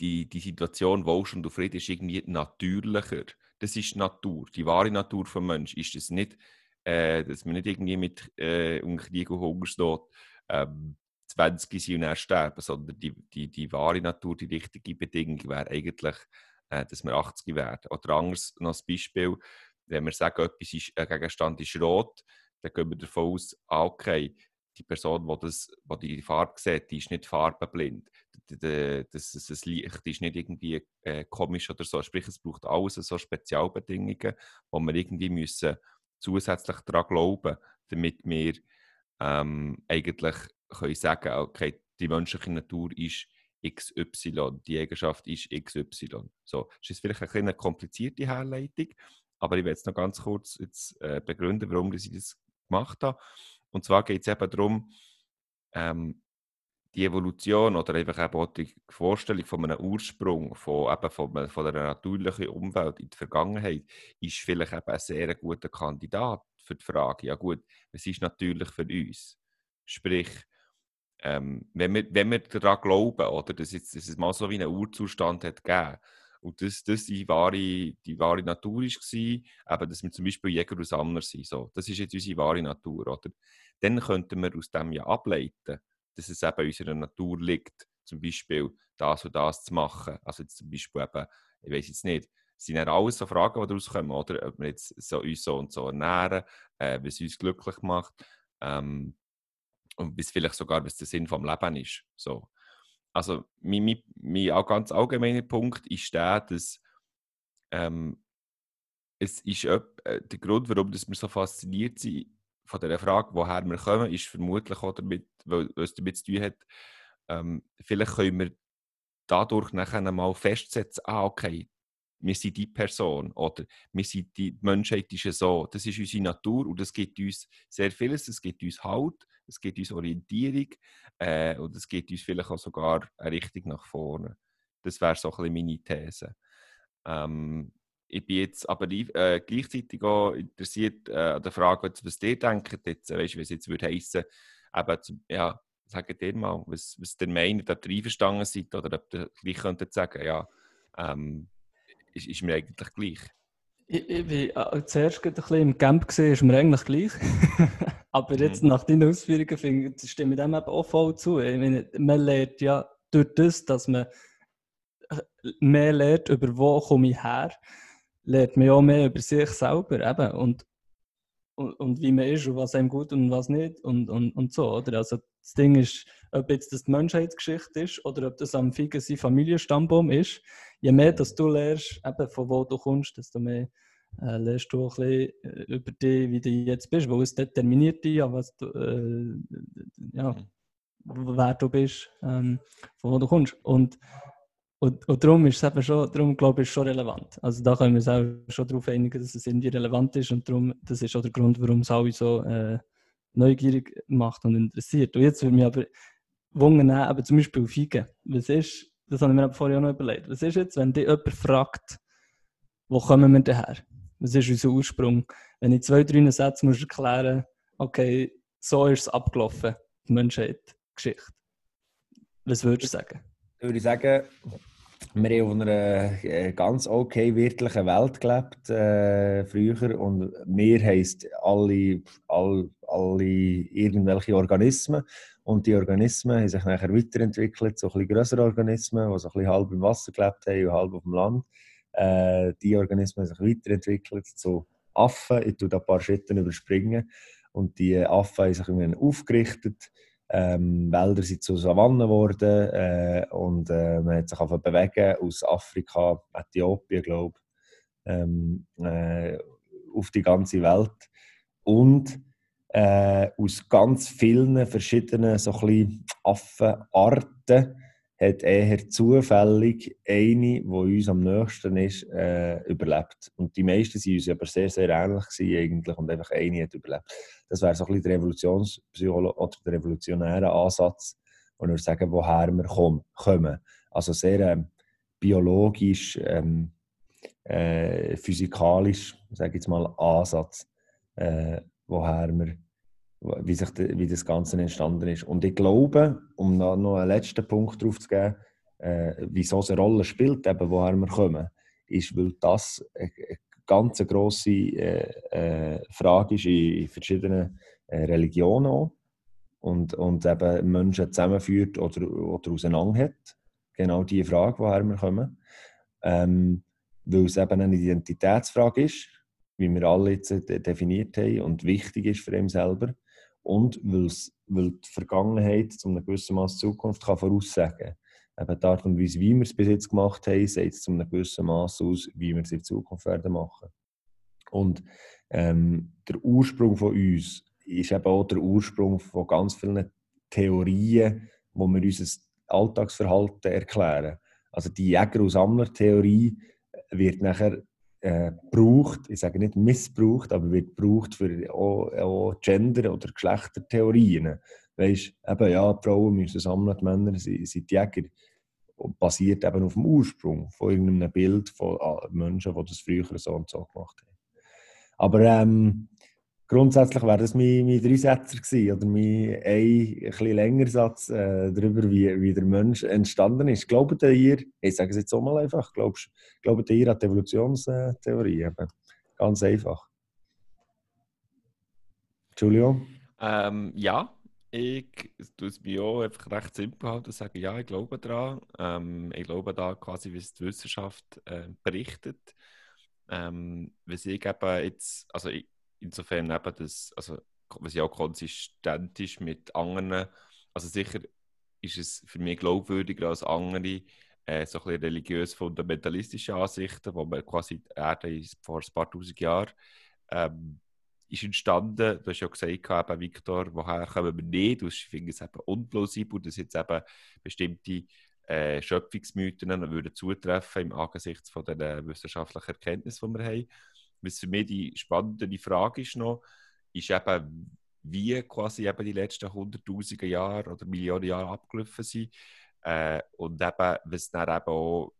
die, die Situation Wohlstand und Frieden ist irgendwie natürlicher. Das ist Natur, die wahre Natur des Menschen. Ist das nicht, äh, dass man nicht irgendwie mit äh, Krieg und Hungersnot ähm, 20 sind und dann sterben, sondern die, die, die wahre Natur, die richtige Bedingung wäre eigentlich dass wir 80 werden. Oder anders noch ein Beispiel, wenn wir sagen, etwas ist, ein Gegenstand ist rot, dann gehen wir davon aus, ah, okay, die Person, die, das, die, die Farbe sieht, die ist nicht farbenblind. Das, das, das Licht ist nicht irgendwie äh, komisch oder so. Sprich, es braucht alles so Spezialbedingungen, wo wir irgendwie müssen zusätzlich daran glauben, damit wir ähm, eigentlich können sagen, okay, die menschliche Natur ist XY, die Eigenschaft ist XY. So, das ist vielleicht eine, komplizierte Herleitung, aber ich werde jetzt noch ganz kurz jetzt, äh, begründen, warum ich das gemacht habe. Und zwar geht es eben darum, ähm, die Evolution oder einfach eben auch die Vorstellung von einem Ursprung, von, eben von, von einer natürlichen Umwelt in der Vergangenheit, ist vielleicht eben ein sehr guter Kandidat für die Frage, ja gut, was ist natürlich für uns? Sprich, ähm, wenn, wir, wenn wir daran glauben, oder, dass, jetzt, dass es mal so wie einen Urzustand hat gegeben und dass das die wahre, die wahre Natur war, eben, dass wir zum Beispiel Jäger und Sammler sind, so, das ist jetzt unsere wahre Natur, oder? dann könnten wir aus dem ja ableiten, dass es eben unserer Natur liegt, zum Beispiel das und das zu machen. Also jetzt zum Beispiel eben, ich weiß jetzt nicht, sind ja alles so Fragen, die daraus kommen, oder? Ob wir jetzt so, uns so und so ernähren, äh, was uns glücklich macht. Ähm, und bis vielleicht sogar, was der Sinn vom Leben ist. So. Also mein, mein, mein ganz allgemeiner Punkt ist der, dass ähm, es ist äh, der Grund, warum wir so fasziniert sind von der Frage, woher wir kommen, ist vermutlich auch damit, weil es damit zu tun hat, ähm, vielleicht können wir dadurch nachher mal festsetzen, ah, okay, wir sind die Person oder wir sind die, die Menschheit ist ja so. Das ist unsere Natur und das gibt uns sehr vieles. Es gibt uns Halt, es gibt uns Orientierung äh, und es gibt uns vielleicht auch sogar eine Richtung nach vorne. Das wäre so ein bisschen meine These. Ähm, ich bin jetzt aber äh, gleichzeitig auch interessiert äh, an der Frage, was ihr denkt, jetzt, weißt, du, was jetzt würde heissen, eben, ja, sagt ihr mal, was, was ihr meint, ob ihr einverstanden seid oder ob ihr gleich könntet sagen, ja, ähm, ist, ist mir eigentlich gleich. Ich, ich war äh, zuerst ein bisschen im Camp, gesehen, ist mir eigentlich gleich. Aber jetzt mhm. nach deinen Ausführungen finde ich, stimme ich dem eben auch voll zu. Ich meine, man lernt ja durch das, dass man äh, mehr lernt, über wo komme ich her, lernt man ja auch mehr über sich selber. Eben. Und und, und, wie man ist und was einem gut und was nicht und, und, und so. Oder? Also das Ding ist, ob jetzt das die Menschheitsgeschichte ist oder ob das am Figen sein Familienstammbaum ist, je mehr dass du lernst, eben von wo du kommst, desto mehr äh, lernst du ein bisschen äh, über dich, wie du jetzt bist, weil es determiniert dich, ja, was du, äh, ja, wer du bist, ähm, von wo du kommst. Und und, und darum ist es eben schon, darum glaube ich, schon relevant. Also da können wir uns auch schon darauf einigen, dass es irgendwie relevant ist und darum, das ist auch der Grund, warum es alle so äh, neugierig macht und interessiert. Und jetzt würde mich aber wundern, aber zum Beispiel Feigen. Was ist, das habe ich mir vorher auch noch überlegt, was ist jetzt, wenn dich jemand fragt, wo kommen wir daher? Was ist unser Ursprung? Wenn ich zwei, drei Sätze muss erklären okay, so ist es abgelaufen, die Menschheit, die Geschichte. Was würdest du sagen? Würde ich sagen, wir haben auf einer äh, ganz okay wirtlichen Welt gelebt äh, früher und wir heisst alle, all, alle irgendwelche Organismen und die Organismen haben sich nachher weiterentwickelt, so ein bisschen größere Organismen, die so ein bisschen halb im Wasser gelebt haben und halb auf dem Land. Äh, die Organismen haben sich weiterentwickelt zu Affen. Ich tue da ein paar Schritte überspringen und die Affen haben sich aufgerichtet ähm, Wälder sind zu Savannen geworden äh, und äh, man hat sich einfach bewegen aus Afrika, Äthiopien, glaube ähm, äh, auf die ganze Welt. Und äh, aus ganz vielen verschiedenen so Affenarten hat eher zufällig eine, die uns am nächsten ist, äh, überlebt. Und die meisten waren uns aber sehr, sehr ähnlich eigentlich und einfach eine hat überlebt. Das wäre so ein bisschen der Revolutionspsychologe oder der revolutionäre Ansatz, wo wir sagen, woher wir kommen. Also sehr ähm, biologisch, ähm, äh, physikalisch, sage ich jetzt mal, Ansatz, äh, woher wir wie, sich wie das Ganze entstanden ist. Und ich glaube, um noch einen letzten Punkt drauf zu geben, äh, wieso es eine Rolle spielt, eben woher wir kommen, ist, weil das eine, ganz grosse äh, äh, Frage ist in verschiedenen äh, Religionen auch. Und, und eben Menschen zusammenführt oder, oder auseinander hat. Genau diese Frage, woher wir kommen. Ähm, weil es eben eine Identitätsfrage ist, wie wir alle jetzt definiert haben und wichtig ist für ihn selber und weil die Vergangenheit zu einem gewissen Maß Zukunft kann voraussagen kann. Eben die Art und Weise, wie wir es bis jetzt gemacht haben, sagt zu einem gewissen Maß aus, wie wir es in Zukunft werden machen. Und ähm, der Ursprung von uns ist eben auch der Ursprung von ganz vielen Theorien, wo wir unser Alltagsverhalten erklären. Also die Jäger- und Sammlertheorie wird nachher äh, braucht, ich sage nicht missbraucht, aber wird gebraucht für auch, auch Gender- oder Geschlechtertheorien. Weißt eben, ja, die Frauen müssen sammeln, die Männer sind, sind die Jäger. Basiert eben auf dem Ursprung von irgendeinem Bild von ah, Menschen, die das früher so und so gemacht haben. Aber ähm, grundsätzlich wäre das mein, mein Dreisetzer gewesen, oder mein ein, ein längerer Satz äh, darüber, wie, wie der Mensch entstanden ist. Glaubt ihr, ich sage es jetzt auch mal einfach, glaubst, glaubt ihr an die Evolutionstheorie? Eben. Ganz einfach. Entschuldigung? Ähm, ja, ich tue es mir auch einfach recht simpel halten und sage, ja, ich glaube daran. Ähm, ich glaube da quasi, wie es die Wissenschaft äh, berichtet. Ähm, was ich eben jetzt, also ich, insofern eben das, also was ja auch konsistent ist mit anderen, also sicher ist es für mich glaubwürdiger als andere, äh, so ein bisschen religiös-fundamentalistische Ansichten, wo man quasi die Erde vor ein paar tausend Jahren ähm, ist entstanden, du hast ja gesagt, eben, Victor, woher kommen wir nicht? Du findest es eben unplausibel, dass jetzt eben bestimmte äh, Schöpfungsmythen würden zutreffen im Angesicht von den wissenschaftlichen Erkenntnissen, die wir haben. Was für mich die spannende Frage ist noch, ist eben, wie quasi eben die letzten hunderttausende Jahre oder Millionen Jahre abgelaufen sind. Äh, und eben, was dann eben auch,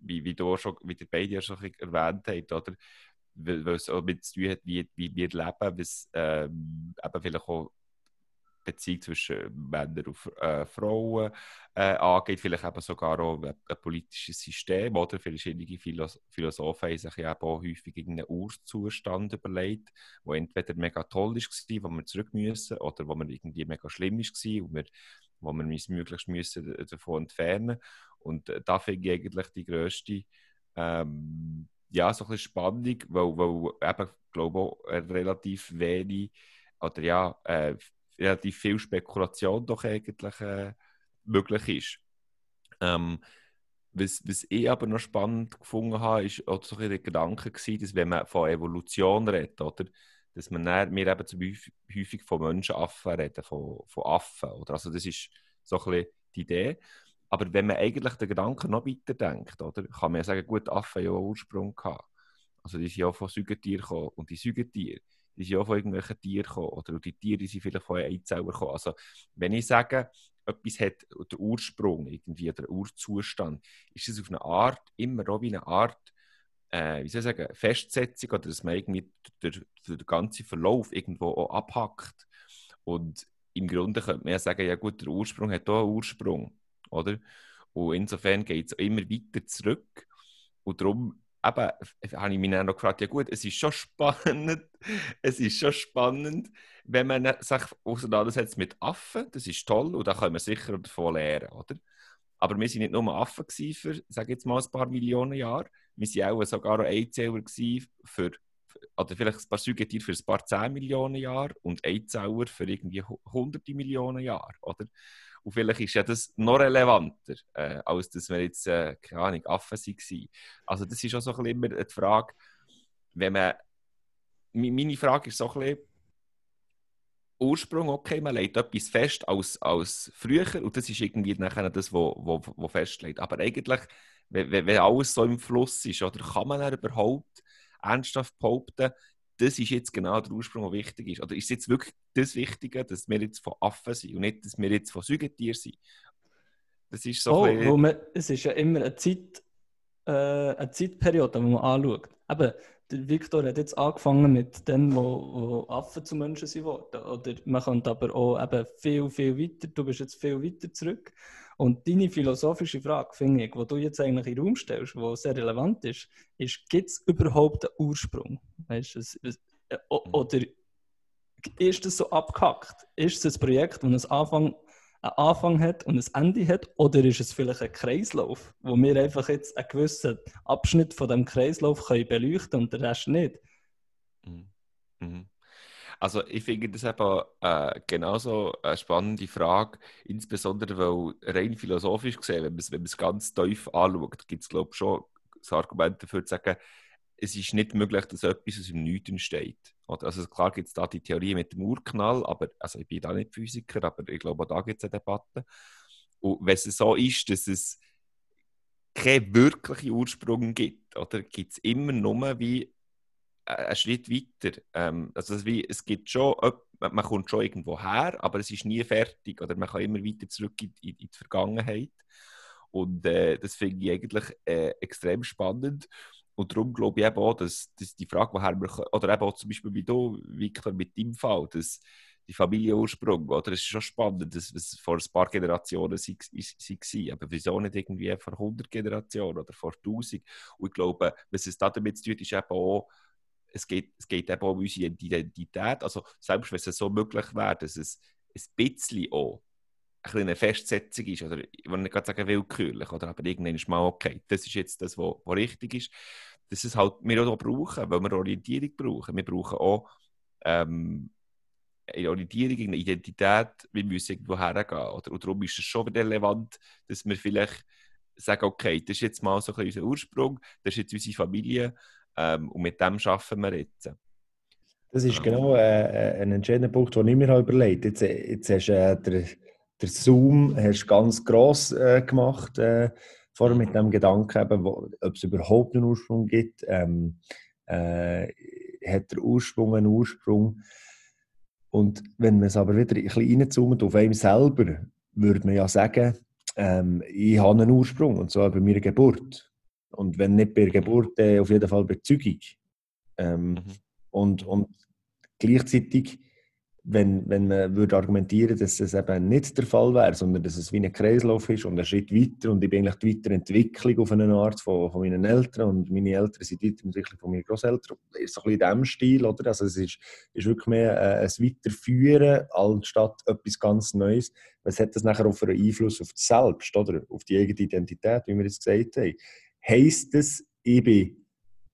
wie, wie, du schon, wie die beide ja schon erwähnt habt, oder? Weil, auch mit zu tun hat, wie, wie wir leben, was ähm, eben vielleicht auch Beziehung zwischen Männern und äh, Frauen äh, angeht, vielleicht eben sogar auch ein, ein politisches System oder? Verschiedene Philos Philosophen haben sich ja auch häufig einen Urzustand überlegt, wo entweder mega toll war, wo wir zurück müssen, oder wo man irgendwie mega schlimm war und wir, wo wir uns möglichst müssen davon entfernen. Und äh, da finde ich eigentlich die grösste ähm, ja, so ein bisschen Spannung, weil, weil eben, glaube ich, relativ wenig oder ja, äh, relativ viel Spekulation doch eigentlich äh, möglich ist. Ähm, was, was ich aber noch spannend gefunden habe, ist auch so der Gedanke gewesen, dass wenn man von Evolution redet, oder, dass man dann, wir eben zum häufig von Menschenaffen reden, von, von Affen. Oder? Also das ist so ein die Idee. Aber wenn man eigentlich den Gedanken noch weiter denkt, oder, kann man ja sagen, gut, Affen haben ja einen Ursprung gehabt. Also die sind ja auch von Säugetieren gekommen. Und die Säugetiere die sind auch von irgendwelchen Tieren gekommen. Oder die Tiere sind vielleicht von Eizellen gekommen. Also, wenn ich sage, etwas hat den Ursprung, irgendwie der Urzustand, ist es auf eine Art, immer auch wie eine Art, äh, wie soll ich sagen, Festsetzung oder dass man irgendwie den, den ganzen Verlauf irgendwo auch abhackt. Und im Grunde könnte man ja sagen, ja gut, der Ursprung hat auch einen Ursprung, oder? Und insofern geht es immer weiter zurück. Und darum eben, habe ich mich dann noch gefragt, ja gut, es ist schon spannend, es ist schon spannend, wenn man sich auseinandersetzt mit Affen, das ist toll und da können wir sicher davon lernen, oder? Aber wir waren nicht nur Affen für, sage jetzt mal, ein paar Millionen Jahre, wir waren auch sogar auch Einzähler für, oder vielleicht ein paar Säugetiere für ein paar zehn Millionen Jahre und Einzähler für irgendwie hunderte Millionen Jahre, oder? Und vielleicht ist ja das noch relevanter, äh, als dass wir jetzt, äh, keine Ahnung, Affen waren. Also das ist auch so ein bisschen immer die Frage, wenn man, meine Frage ist so ein bisschen, Ursprung, okay, man legt etwas fest als, als früher und das ist irgendwie nachher das, was wo, wo, wo festlegt. Aber eigentlich, wenn, wenn alles so im Fluss ist, oder kann man dann überhaupt ernsthaft behaupten, das ist jetzt genau der Ursprung, der wichtig ist? Oder ist es jetzt wirklich das Wichtige, dass wir jetzt von Affen sind und nicht, dass wir jetzt von Säugetieren sind? Das ist so oh, ein man, Es ist ja immer eine, Zeit, äh, eine Zeitperiode, die man anschaut. Eben, der Victor hat jetzt angefangen mit denen, wo, wo Affen zu Menschen sind worden. Oder man könnte aber auch eben viel, viel weiter, du bist jetzt viel weiter zurück. Und deine philosophische Frage, finde ich, die du jetzt eigentlich in den Raum stellst, die sehr relevant ist, ist, gibt es überhaupt einen Ursprung? Weißt, es, es, äh, oder ist das so abgehackt? Ist es ein Projekt, das einen Anfang, einen Anfang hat und ein Ende hat? Oder ist es vielleicht ein Kreislauf, wo wir einfach jetzt einen gewissen Abschnitt von dem Kreislauf können beleuchten und den Rest nicht? Mhm. Mhm. Also ich finde das eben äh, genauso eine spannende Frage, insbesondere weil rein philosophisch gesehen, wenn man es, wenn man es ganz tief anschaut, gibt es glaube ich schon das Argument dafür zu sagen, es ist nicht möglich, dass etwas aus dem Nichts entsteht. Also klar gibt es da die Theorie mit dem Urknall, aber also ich bin da nicht Physiker, aber ich glaube, auch da gibt es eine Debatte. Und wenn es so ist, dass es keinen wirklichen Ursprung gibt, oder gibt es immer nur wie einen Schritt weiter. Ähm, also wie, es gibt schon, man kommt schon irgendwo her, aber es ist nie fertig oder man kann immer weiter zurück in, in, in die Vergangenheit. Und äh, das finde ich eigentlich äh, extrem spannend. Und darum glaube ich eben auch, dass, dass die Frage, woher wir, oder eben auch zum Beispiel wie du, Victor, mit deinem Fall, dass die Familienursprung, oder? Es ist schon spannend, dass es vor ein paar Generationen war, aber wieso nicht irgendwie vor 100 Generationen oder vor 1000? Und ich glaube, was es damit zu tun ist eben auch, es geht, es geht eben um unsere Identität. Also selbst wenn es so möglich wäre, dass es ein bisschen auch ein eine Festsetzung ist, oder ich will nicht sagen willkürlich, oder, aber irgendwann ist mal okay, das ist jetzt das, was richtig ist, dass es halt wir auch brauchen, weil wir Orientierung brauchen. Wir brauchen auch ähm, eine Orientierung, eine Identität, wir müssen irgendwo hergehen. Und darum ist es schon relevant, dass wir vielleicht sagen, okay, das ist jetzt mal so ein unser Ursprung, das ist jetzt unsere Familie, ähm, und mit dem arbeiten wir jetzt. Das ist genau äh, ein entscheidender Punkt, den ich mir habe überlegt habe. Jetzt, jetzt hast du äh, der, der Zoom hast ganz gross äh, gemacht, äh, vorher mit dem Gedanken, eben, wo, ob es überhaupt einen Ursprung gibt. Ähm, äh, hat der Ursprung einen Ursprung? Und wenn man es aber wieder ein bisschen reinzoomt auf einem selber, würde man ja sagen, ähm, ich habe einen Ursprung, und zwar bei meiner Geburt. Und wenn nicht bei der Geburt, äh, auf jeden Fall bei Zeugung. Ähm, mhm. und, und gleichzeitig wenn, wenn man würde argumentieren dass das eben nicht der Fall wäre, sondern dass es wie ein Kreislauf ist und ein Schritt weiter und ich bin eigentlich die Weiterentwicklung auf eine Art von, von meinen Eltern und meine Eltern sind die Weiterentwicklung von meinen Großeltern. Ist so ein bisschen in diesem Stil, oder? Also es ist, ist wirklich mehr äh, ein Weiterführen anstatt etwas ganz Neues. Was hat das nachher auch für einen Einfluss auf das Selbst, oder? Auf die eigene Identität, wie wir es gesagt haben? Heißt das, ich bin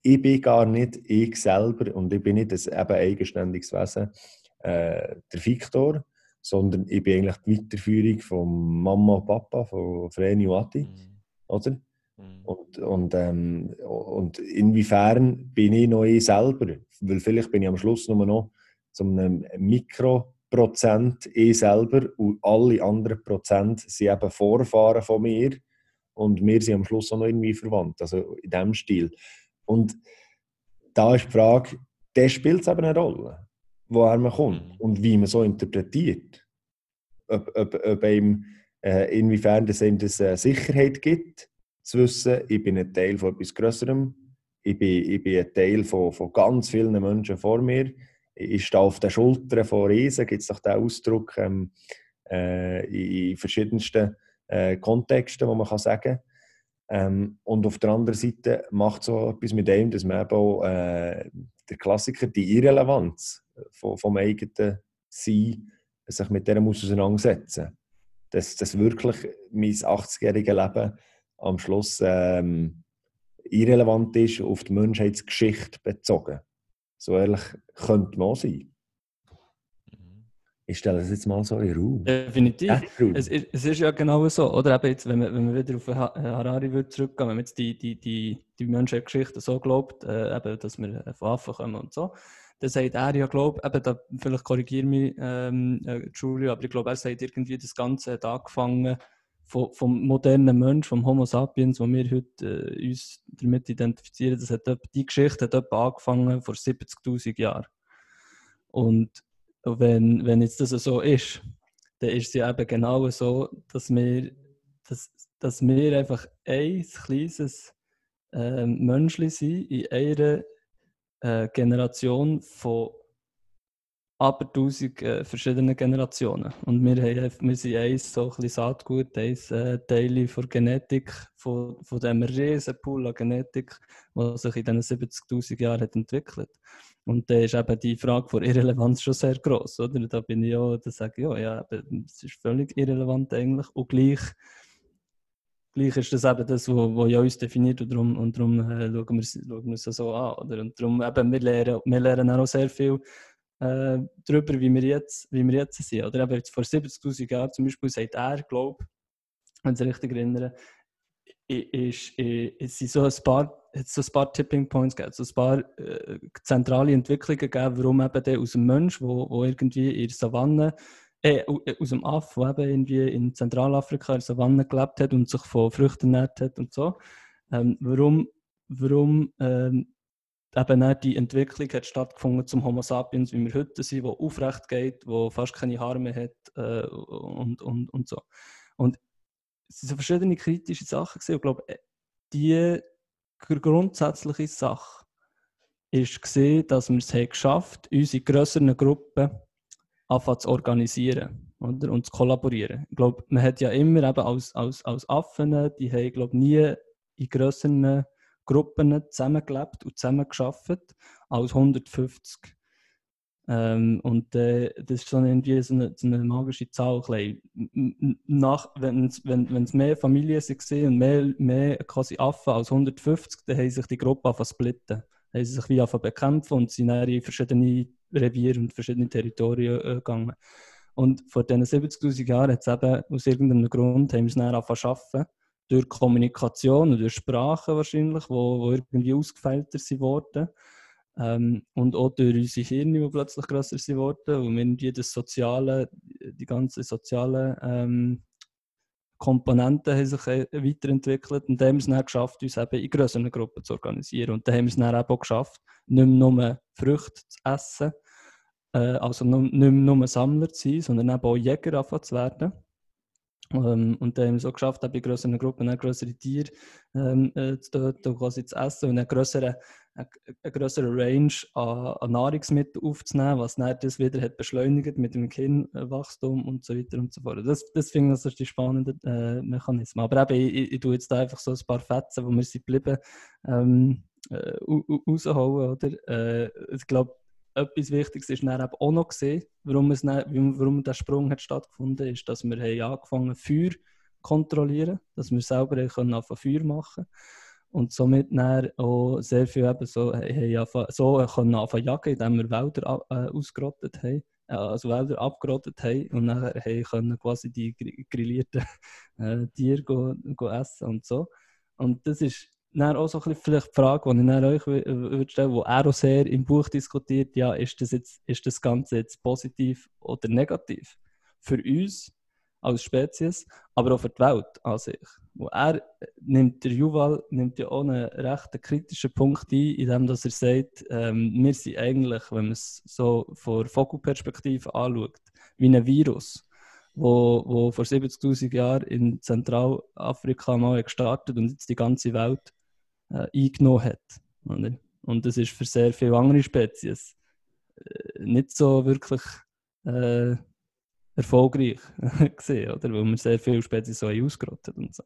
ich bin gar nicht ich selber und ich bin nicht ein eben eigenständiges Wesen, äh, der Viktor, sondern ich bin eigentlich die Weiterführung von Mama und Papa, von Vreni und Ati, mhm. oder? Mhm. Und, und, ähm, und inwiefern bin ich noch ich selber? Weil vielleicht bin ich am Schluss nur noch zu einem Mikroprozent ich selber und alle anderen Prozent sind eben Vorfahren von mir und wir sind am Schluss auch noch irgendwie verwandt, also in diesem Stil. Und da ist die Frage, der spielt es eben eine Rolle woher man kommt mhm. und wie man so interpretiert. Ob, ob, ob einem, äh, inwiefern das einem das äh, Sicherheit gibt, zu wissen, ich bin ein Teil von etwas Größerem, ich bin, ich bin ein Teil von, von ganz vielen Menschen vor mir, ich stehe auf den Schultern von Riesen, gibt es doch den Ausdruck ähm, äh, in verschiedensten äh, Kontexten, wo man kann sagen ähm, und auf der anderen Seite macht so etwas mit dem, dass man eben auch, äh, der Klassiker, die Irrelevanz vom, vom eigenen Sein, sich mit dem auseinandersetzen. Dass das wirklich mein 80-jähriges Leben am Schluss ähm, irrelevant ist, auf die Menschheitsgeschichte bezogen. So ehrlich könnte man auch sein. Ich stelle das jetzt mal so in Raum. Definitiv. Es, es, ist ja genau so. Oder eben jetzt, wenn, wir, wenn wir wieder auf Harari würde zurückgehen, wenn man jetzt die, die, die, die Menschheitsgeschichte so glaubt, äh, eben, dass wir von Affen kommen und so, dann sagt er ja, glaube ich, da, vielleicht korrigiere mich, ähm, äh, Julio, aber ich glaube, er sagt irgendwie, das Ganze hat angefangen vom, vom modernen Mensch, vom Homo sapiens, wo wir heute äh, uns damit identifizieren, das hat die Geschichte hat angefangen vor 70.000 Jahren. Und wenn, wenn jetzt das so ist, dann ist es ja eben genau so, dass wir, dass, dass wir einfach ein kleines äh, Menschli sind in einer äh, Generation von aber tausend äh, verschiedenen Generationen. Und wir, haben, wir sind eins so ein Saatgut, eins äh, Teil von Genetik, von, von diesem riesen Pool an Genetik, der sich in diesen 70'000 Jahren hat entwickelt. Und da ist eben die Frage von Irrelevanz schon sehr groß, oder? Da bin ich auch, da sage ich, ja, ja, es ist völlig irrelevant eigentlich. Und gleich, gleich ist das eben das, was ja uns definiert und darum, und darum äh, schauen, wir, schauen wir es so an, oder? Und darum eben, wir lernen, wir lernen auch sehr viel äh, darüber, wie wir, jetzt, wie wir jetzt sind. Oder eben jetzt vor 70'000 Jahren zum Beispiel sagt er, glaube wenn ich richtig erinnere, ist, ist, sind so ein paar so ein paar Tipping Points gegeben, so ein paar äh, zentrale Entwicklungen gegeben, warum eben der aus dem Mensch, wo, wo irgendwie in der Savanne, äh, äh aus dem Aff, der eben irgendwie in Zentralafrika in der Savanne gelebt hat und sich von Früchten ernährt hat und so, ähm, warum, warum ähm, eben die Entwicklung hat stattgefunden zum Homo sapiens, wie wir heute sind, wo aufrecht geht, wo fast keine Haare mehr hat äh, und, und, und so. Und es sind so verschiedene kritische Sachen gewesen. Ich glaube, äh, die grundsätzliche Sache ist gesehen, dass wir es haben geschafft unsere größeren Gruppen anfangen zu organisieren oder? und zu kollaborieren. Ich glaube, man hat ja immer eben als, als, als Affen, die haben glaube nie in größeren Gruppen zusammengelebt und zusammengearbeitet als 150. Ähm, und äh, das ist dann irgendwie so eine, so eine magische Zahl. Nach, wenn es mehr Familien waren und mehr, mehr quasi Affen als 150, dann haben sich die Gruppe angefangen splitten. Dann haben sie sich wie angefangen bekämpfen und sind dann in verschiedene Reviere und verschiedene Territorien äh, gegangen. Und vor diesen 70'000 Jahren hat es eben aus irgendeinem Grund haben wir es dann angefangen zu arbeiten. Durch Kommunikation und durch Sprache wahrscheinlich, wo, wo irgendwie ausgefeilter sind worden. Ähm, und auch durch unsere Hirne, die plötzlich grösser sind worden und irgendwie das Soziale, die ganzen sozialen ähm, Komponenten haben sich äh, weiterentwickelt und dann haben wir es dann geschafft, uns eben in größeren Gruppen zu organisieren. Und dann haben wir es dann auch geschafft, nicht mehr nur Früchte zu essen, äh, also nicht mehr nur Sammler zu sein, sondern eben auch Jäger zu werden. Ähm, und dann haben wir es geschafft, bei größeren Gruppen auch größere Tiere ähm, äh, zu töten und quasi zu essen und eine größere, eine, eine größere Range an, an, Nahrungsmitteln aufzunehmen, was dann das wieder hat beschleunigt mit dem Kindwachstum und so weiter und so fort. Das, das finde ich, das ist die spannende äh, Mechanismen. Aber eben, ich, ich, tue jetzt da einfach so ein paar Fetzen, wo wir sind geblieben, ähm, äh, rausholen, oder? Äh, ich glaube, etwas Wichtiges ist dann auch noch gesehen, warum, es dann, warum der Sprung hat stattgefunden ist, dass wir haben angefangen Feuer kontrollieren, dass wir selber auf Feuer machen und somit auch sehr viel eben so, haben so können anfangen jagen, indem wir Wälder äh, ausgerottet haben, äh, also Wälder abgerottet haben und haben können quasi die grillierten äh, Tiere essen und so. Und das ist dann auch so ein bisschen die Frage, die ich dann euch würde stellen wo er auch sehr im Buch diskutiert, ja, ist das, jetzt, ist das Ganze jetzt positiv oder negativ? Für uns als Spezies, aber auch für die Welt an sich. Wo er nimmt, der Juval nimmt ja auch einen recht kritischen Punkt ein, indem er sagt, ähm, wir sind eigentlich, wenn man es so von Vogelperspektive anschaut, wie ein Virus wo, wo vor 70.000 Jahren in Zentralafrika mal gestartet und jetzt die ganze Welt äh, eingenommen hat. Oder? Und das ist für sehr viele andere Spezies äh, nicht so wirklich äh, erfolgreich gesehen, oder? weil wir sehr viele Spezies so ausgerottet und so.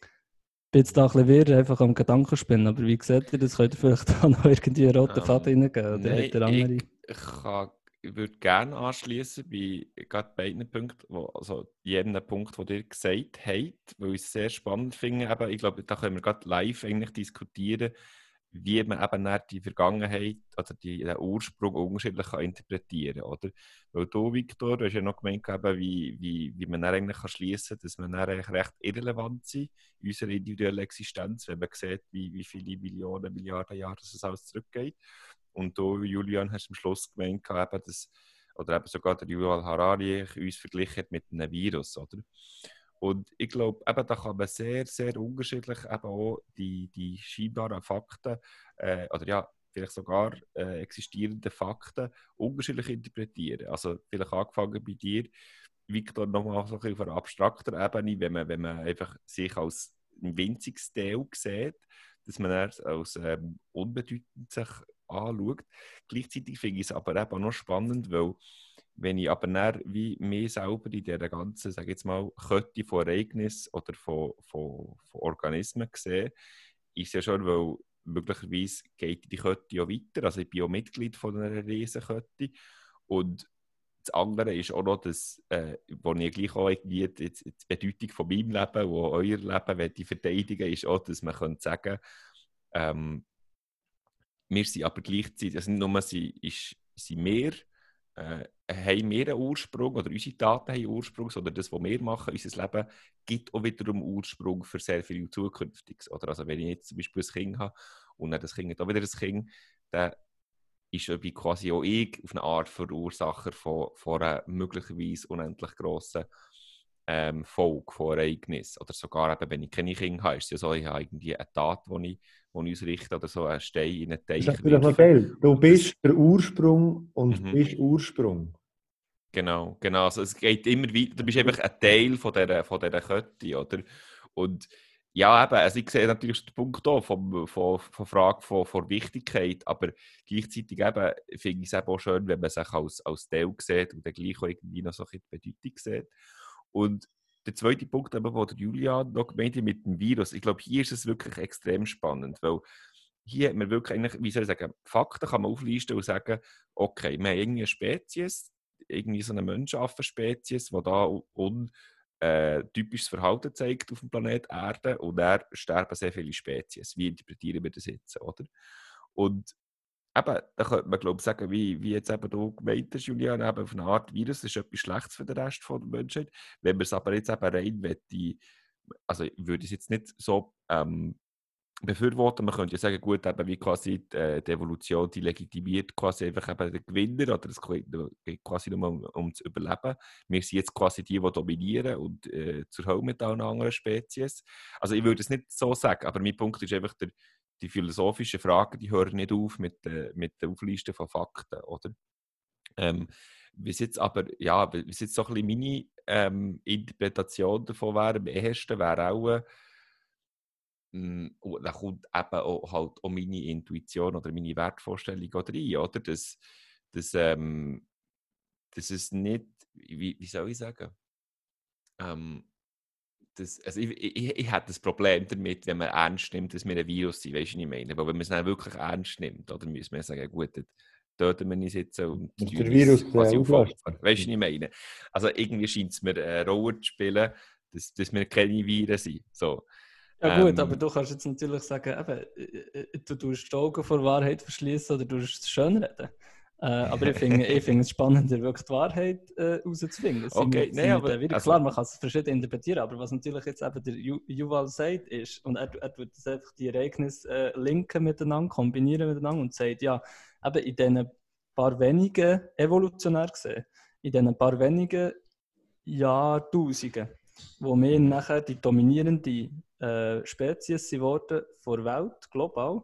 Ich bin jetzt da ein bisschen wirr, einfach am Gedankenspinnen, aber wie seht ihr, das könnte vielleicht auch noch irgendwie einen roten ähm, Faden reingeben? Oder nein, der andere? Ich, kann, würde gerne anschließen bei gerade beiden Punkten, wo, also jedem Punkt, den ihr gesagt habt, weil ich es sehr spannend finde. Eben, ich glaube, da können wir gerade live eigentlich diskutieren, wie man eben die Vergangenheit oder die, den Ursprung unterschiedlich kann interpretieren kann. Weil du, Victor, du hast ja noch gemeint, eben, wie, wie, wie man dann eigentlich kann schließen kann, dass dann eigentlich recht irrelevant sind in unserer individuellen Existenz, wenn man sieht, wie, wie viele Millionen, Milliarden Jahre das alles zurückgeht. Und du, Julian, hast am Schluss gemeint, eben, dass, oder eben sogar der Yuval Harari uns verglichen mit einem Virus, oder? Und ich glaube, da kann man sehr, sehr unterschiedlich eben auch die, die scheinbaren Fakten, äh, oder ja, vielleicht sogar äh, existierende Fakten unterschiedlich interpretieren. Also vielleicht angefangen bei dir, Victor, nochmal so auf einer abstrakter Ebene, wenn man, wenn man einfach sich als ein winziges Teil sieht, dass man als ähm, unbedeutend sich anschaut. Gleichzeitig finde ich es aber eben noch spannend, weil wenn ich aber dann wie mir selber in dieser ganzen, sage jetzt mal, Kette von Ereignissen oder von, von, von Organismen sehe, ist ja schon, weil möglicherweise geht die Kette ja weiter. Also ich bin auch Mitglied von einer Riesenkette. Und das andere ist auch noch das, äh, wo ich gleich auch irgendwie die, die Bedeutung von meinem Leben, wo euer Leben die verteidigen, ist auch, dass man könnte sagen, ähm, wir sind aber gleichzeitig, also nicht nur sie, ist, sind wir, äh, haben wir einen Ursprung oder unsere Daten haben einen Ursprung, sondern das, was wir machen, unser Leben, gibt auch wiederum Ursprung für sehr viel Zukünftiges. Oder also wenn ich jetzt zum Beispiel ein Kind habe und dann das Kind auch wieder ein Kind, dann ist irgendwie quasi auch ich auf eine Art Verursacher von, von einer möglicherweise unendlich grossen ähm, Folge von Ereignissen. Oder sogar eben, wenn ich keine Kinder habe, ist es ja so, ich habe irgendwie eine Tat, die ich, die ich ausrichte oder so einen Stein in einen Teich. Das ist noch geil. Du bist der Ursprung und mhm. bist Ursprung. Genau, genau. Also es geht immer weiter. Du bist einfach ein Teil von dieser, von dieser Kette, oder? Und ja, eben, also ich sehe natürlich den Punkt hier von, von, von Frage von, von Wichtigkeit, aber gleichzeitig eben finde ich es eben auch schön, wenn man sich als, als Teil sieht und dann gleich auch irgendwie noch so ein bisschen die Bedeutung sieht. Und der zweite Punkt, eben, wo der Julian noch gemeint hat mit dem Virus, ich glaube, hier ist es wirklich extrem spannend, weil hier hat man wirklich eigentlich, wie soll ich sagen, Fakten kann man auflisten und sagen, okay, wir haben irgendwie eine Spezies, irgendwie so eine Menschenaffen-Spezies, die da un äh, typisches Verhalten zeigt auf dem Planet Erde und da sterben sehr viele Spezies. Wie interpretieren wir das jetzt, oder? Und eben, da könnte man glaube sagen, wie, wie jetzt eben du gemeint hast, Julian, eben auf eine Art Virus ist etwas Schlechtes für den Rest der Menschheit. Wenn man es aber jetzt eben rein möchte, also ich würde es jetzt nicht so ähm, befürworten. Man könnte ja sagen, gut, eben wie quasi die, äh, die Evolution, die legitimiert quasi einfach eben den Gewinner oder es geht quasi nur um, um zu überleben. Wir sind jetzt quasi die, die dominieren und äh, zur Hölle mit allen anderen Spezies. Also ich würde es nicht so sagen, aber mein Punkt ist einfach, der, die philosophischen Fragen, die hören nicht auf mit, äh, mit der Auflisten von Fakten, oder? Ähm, was jetzt aber, ja, was jetzt so ein bisschen meine ähm, Interpretation davon wäre, am ersten wäre auch, hm, und da kommt eben auch, halt auch meine Intuition oder meine Wertvorstellung rein, oder? Dass, dass, ähm, dass es nicht, wie, wie soll ich sagen, ähm, das, also ich, ich, ich hätte das Problem damit, wenn man ernst nimmt, dass wir ein Virus sind, weißt du, was ich meine? Aber wenn man es dann wirklich ernst nimmt, oder müssen wir sagen, gut, töten wir uns jetzt und der Virus quasi auf Weißt du, was ich meine? Also irgendwie scheint es mir eine Rolle zu spielen, dass, dass wir keine Viren sind. So. Ja gut, ähm, aber du kannst jetzt natürlich sagen, eben, äh, äh, du tust die Augen vor Wahrheit verschließen oder du tust es schönreden. Äh, aber ich finde ich find es spannender, wirklich die Wahrheit äh, rauszufinden. Okay, nee, aber, wieder, also, klar, man kann es verschieden interpretieren, aber was natürlich jetzt eben der Ju Yuval sagt, ist, und er, er das einfach die Ereignisse äh, linken miteinander, kombinieren miteinander und sagt, ja, eben in diesen paar wenigen, evolutionär gesehen, in diesen paar wenigen Jahrtausenden, wo wir nachher die dominierende äh, Spezies geworden vor der Welt, global,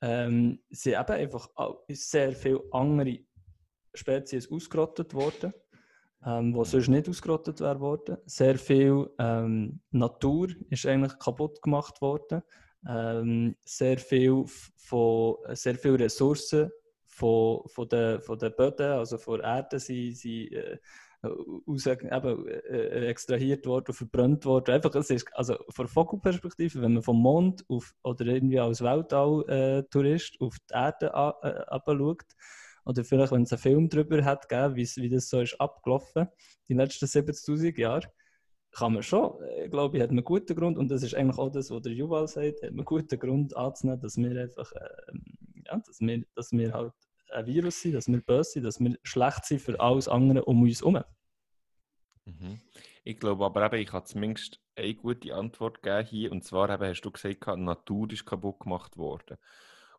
ähm, sind eben einfach sehr viele andere Spezies ausgerottet worden, ähm, die sonst nicht ausgerottet wären. Sehr viel ähm, Natur ist eigentlich kaputt gemacht worden. Ähm, sehr viel von sehr viele Ressourcen von, von, den, von den Böden, also von der Erde, sind, sind äh, aus, eben, äh, extrahiert worden, verbrannt worden. Einfach, es ist, also von Vogelperspektive, wenn man vom Mond auf, oder irgendwie als Weltall-Tourist auf die Erde äh, schaut, oder vielleicht, wenn es einen Film darüber hat, wie das so ist abgelaufen, die letzten 70.000 Jahre, kann man schon, äh, glaube ich, hat man guten Grund, und das ist eigentlich auch das, was der Juval sagt, hat man guten Grund anzunehmen, dass wir einfach, äh, ja, dass wir, dass wir halt ein Virus sind, dass wir böse sind, dass wir schlecht sind für alles andere um uns herum. Mhm. Ich glaube aber eben, ich habe zumindest eine gute Antwort gegeben hier. Und zwar eben, hast du gesagt, die Natur ist kaputt gemacht worden.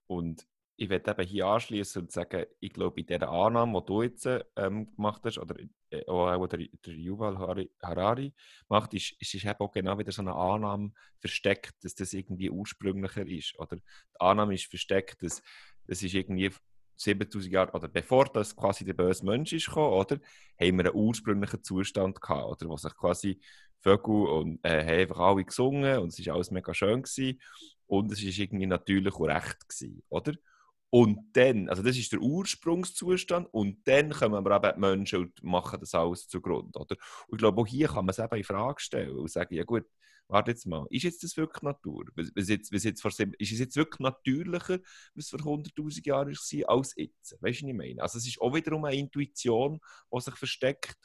Und ich werde eben hier anschließen und sagen, ich glaube, in dieser Annahme, die du jetzt ähm, gemacht hast, oder äh, auch der, der Yuval Harari macht, ist, ist, ist eben auch genau wieder so eine Annahme versteckt, dass das irgendwie ursprünglicher ist. Oder die Annahme ist versteckt, dass das ist irgendwie 7000 Jahre, oder bevor das quasi der böse Mensch ist gekommen, oder, haben wir einen ursprünglichen Zustand gehabt, oder, wo sich quasi Vögel und äh, haben einfach alle gesungen und es ist alles mega schön gewesen und es ist irgendwie natürlich und recht gewesen, oder? Und dann, also das ist der Ursprungszustand und dann kommen aber eben die Menschen und machen das alles zugrunde, oder? Und ich glaube, auch hier kann man es eben in Frage stellen und sagen, ja gut, warte jetzt mal, ist jetzt das wirklich Natur? Was jetzt, was jetzt vor, ist es jetzt wirklich natürlicher, was vor 100'000 Jahren war, als jetzt? Weißt du, was ich meine? Also es ist auch wiederum eine Intuition, die sich versteckt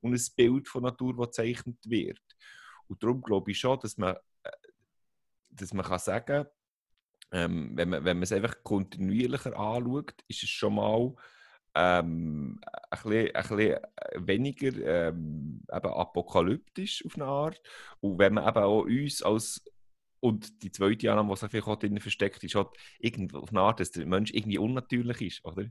und ein Bild von Natur, das gezeichnet wird. Und darum glaube ich schon, dass man, äh, dass man kann sagen ähm, wenn man, wenn man es einfach kontinuierlicher anschaut, ist es schon mal ähm, ein, bisschen, ein bisschen weniger ähm, eben apokalyptisch auf eine Art. Und wenn man eben auch uns als und die zweite Annahme, die sich auch drin versteckt, ist halt irgendwie auf eine Art, dass der Mensch irgendwie unnatürlich ist, oder?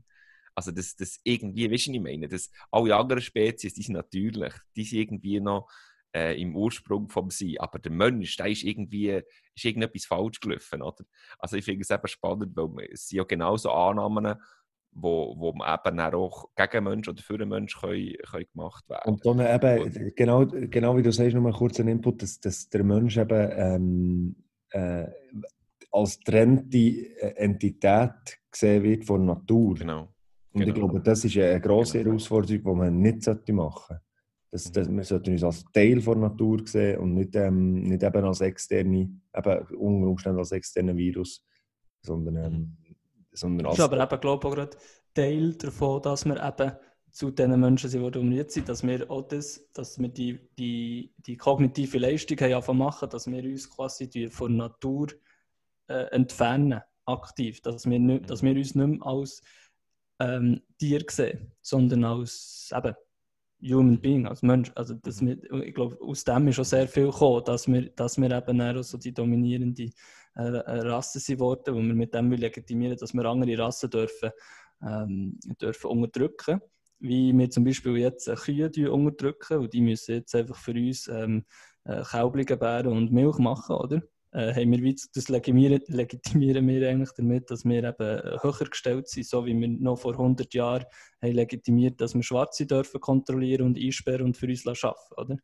Also, dass das irgendwie, weißt du, was ich meine? Dass alle anderen Spezies, die sind natürlich, die sind irgendwie noch äh, im Ursprung vom Sein. Aber der Mensch, der ist irgendwie, ist irgendetwas falsch gelaufen, oder? Also, ich finde es eben spannend, weil es sind ja genauso Annahmen, wo, wo man eben auch gegen Menschen oder für einen Menschen können, können gemacht werden Und dann eben, genau, genau wie du sagst, nochmal kurz ein Input, dass, dass der Mensch eben ähm, äh, als trennte äh, Entität gesehen wird von Natur. Genau. Und genau. ich glaube, das ist eine grosse genau. Herausforderung, die man nicht machen sollte. Das, das, wir sollten uns als Teil der Natur sehen und nicht, ähm, nicht eben als externe, eben unter Umständen als externer Virus, sondern ähm, mhm. Sondern das ist aber eben, glaube ich, auch gerade Teil davon, dass wir eben zu den Menschen sind, die wir jetzt sind, dass wir auch das, dass wir die, die, die kognitive Leistung haben machen, dass wir uns quasi von Natur äh, entfernen, aktiv, dass wir, nicht, dass wir uns nicht mehr als ähm, Tier sehen, sondern als eben Human Being, als Mensch. Also das wir, ich glaube, aus dem ist schon sehr viel gekommen, dass wir, dass wir eben auch so die dominierende äh, Rasse sind worden, wo wir mit dem legitimieren, dass wir andere Rassen dürfen, ähm, dürfen unterdrücken wie wir zum Beispiel jetzt Kühe unterdrücken und die müssen jetzt einfach für uns ähm, Kälbchen gebären und Milch machen, oder? Äh, haben wir das legitimieren, wir eigentlich damit, dass wir eben höher gestellt sind, so wie wir noch vor 100 Jahren haben legitimiert, dass wir Schwarze dürfen kontrollieren und einsperren und für uns arbeiten, oder?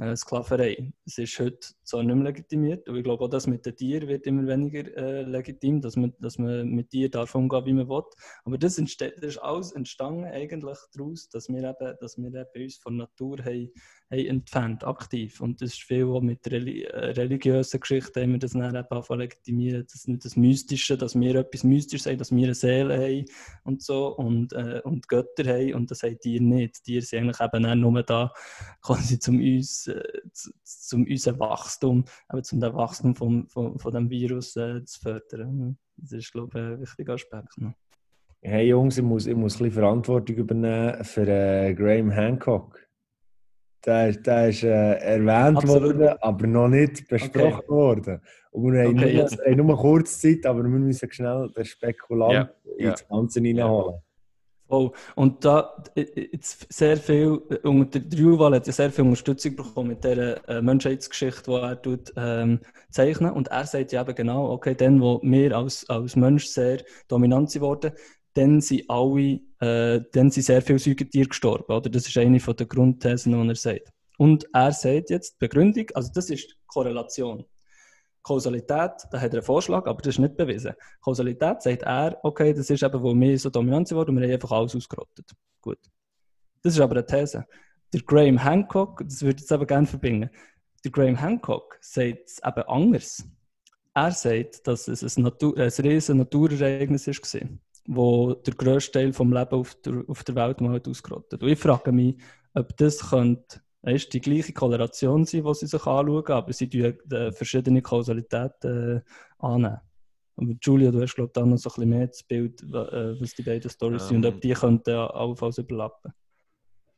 äh, Sklaverei. Es ist heute zwar nicht mehr legitimiert, aber ich glaube auch, dass mit den Tieren wird immer weniger äh, legitim, dass man, dass man mit Tieren darf umgehen, wie man will. Aber das, entsteht, das ist alles entstanden eigentlich daraus, dass wir eben, dass wir eben uns von Natur haben, haben entfernt, aktiv. Und das ist viel auch mit Reli äh, religiösen Geschichten, haben wir das dann eben legitimieren, das, das Mystische, dass wir etwas Mystisches haben, dass wir eine Seele haben und so und, äh, und Götter haben und das haben Tiere nicht. Die sind eigentlich eben nur da, quasi zum uns, äh, zum unser Wachstum, aber zum Wachstum vom, vom, von dem Virus äh, zu fördern. Das ist, glaube ich, ein wichtiger Aspekt. Ne? Hey Jungs, ich muss, ich muss ein bisschen Verantwortung übernehmen für äh, Graham Hancock. Der, ist, der ist äh, erwähnt Absolut. worden, aber noch nicht besprochen okay. worden. Und wir haben, okay, nur, haben nur kurz Zeit, aber wir müssen schnell den Spekulant yeah, ins yeah. Ganze reinholen. Oh, und da jetzt sehr viel, unter der Juval hat ja sehr viel Unterstützung bekommen mit dieser äh, Menschheitsgeschichte, die er tut, ähm, zeichnen. Und er sagt ja eben genau, okay, dann, wo wir als, als Mensch sehr dominant sind worden, dann sind alle, äh, dann sind sehr viele Säugetiere gestorben. Oder? Das ist eine der Grundthesen, die er sagt. Und er sagt jetzt, Begründung, also das ist Korrelation. Kausalität, da hat er einen Vorschlag, aber das ist nicht bewiesen. Kausalität sagt er, okay, das ist eben, wo wir so dominant sind und wir haben einfach alles ausgerottet. Gut. Das ist aber eine These. Der Graham Hancock, das würde ich jetzt aber gerne verbinden, der Graham Hancock sagt es eben anders. Er sagt, dass es ein, Natur, ein riesiges Naturereignis war wo der grösste Teil des Lebens auf der, auf der Welt mal ausgerottet Und ich frage mich, ob das könnte, ist die gleiche Korrelation sein, die sie sich anschauen, aber sie tun äh, verschiedene Kausalitäten äh, annehmen. Aber Julia, du hast, glaube ich, dann noch so ein bisschen mehr das Bild, äh, was die beiden Storys ähm, sind und ob ähm. die könnten allenfalls überlappen.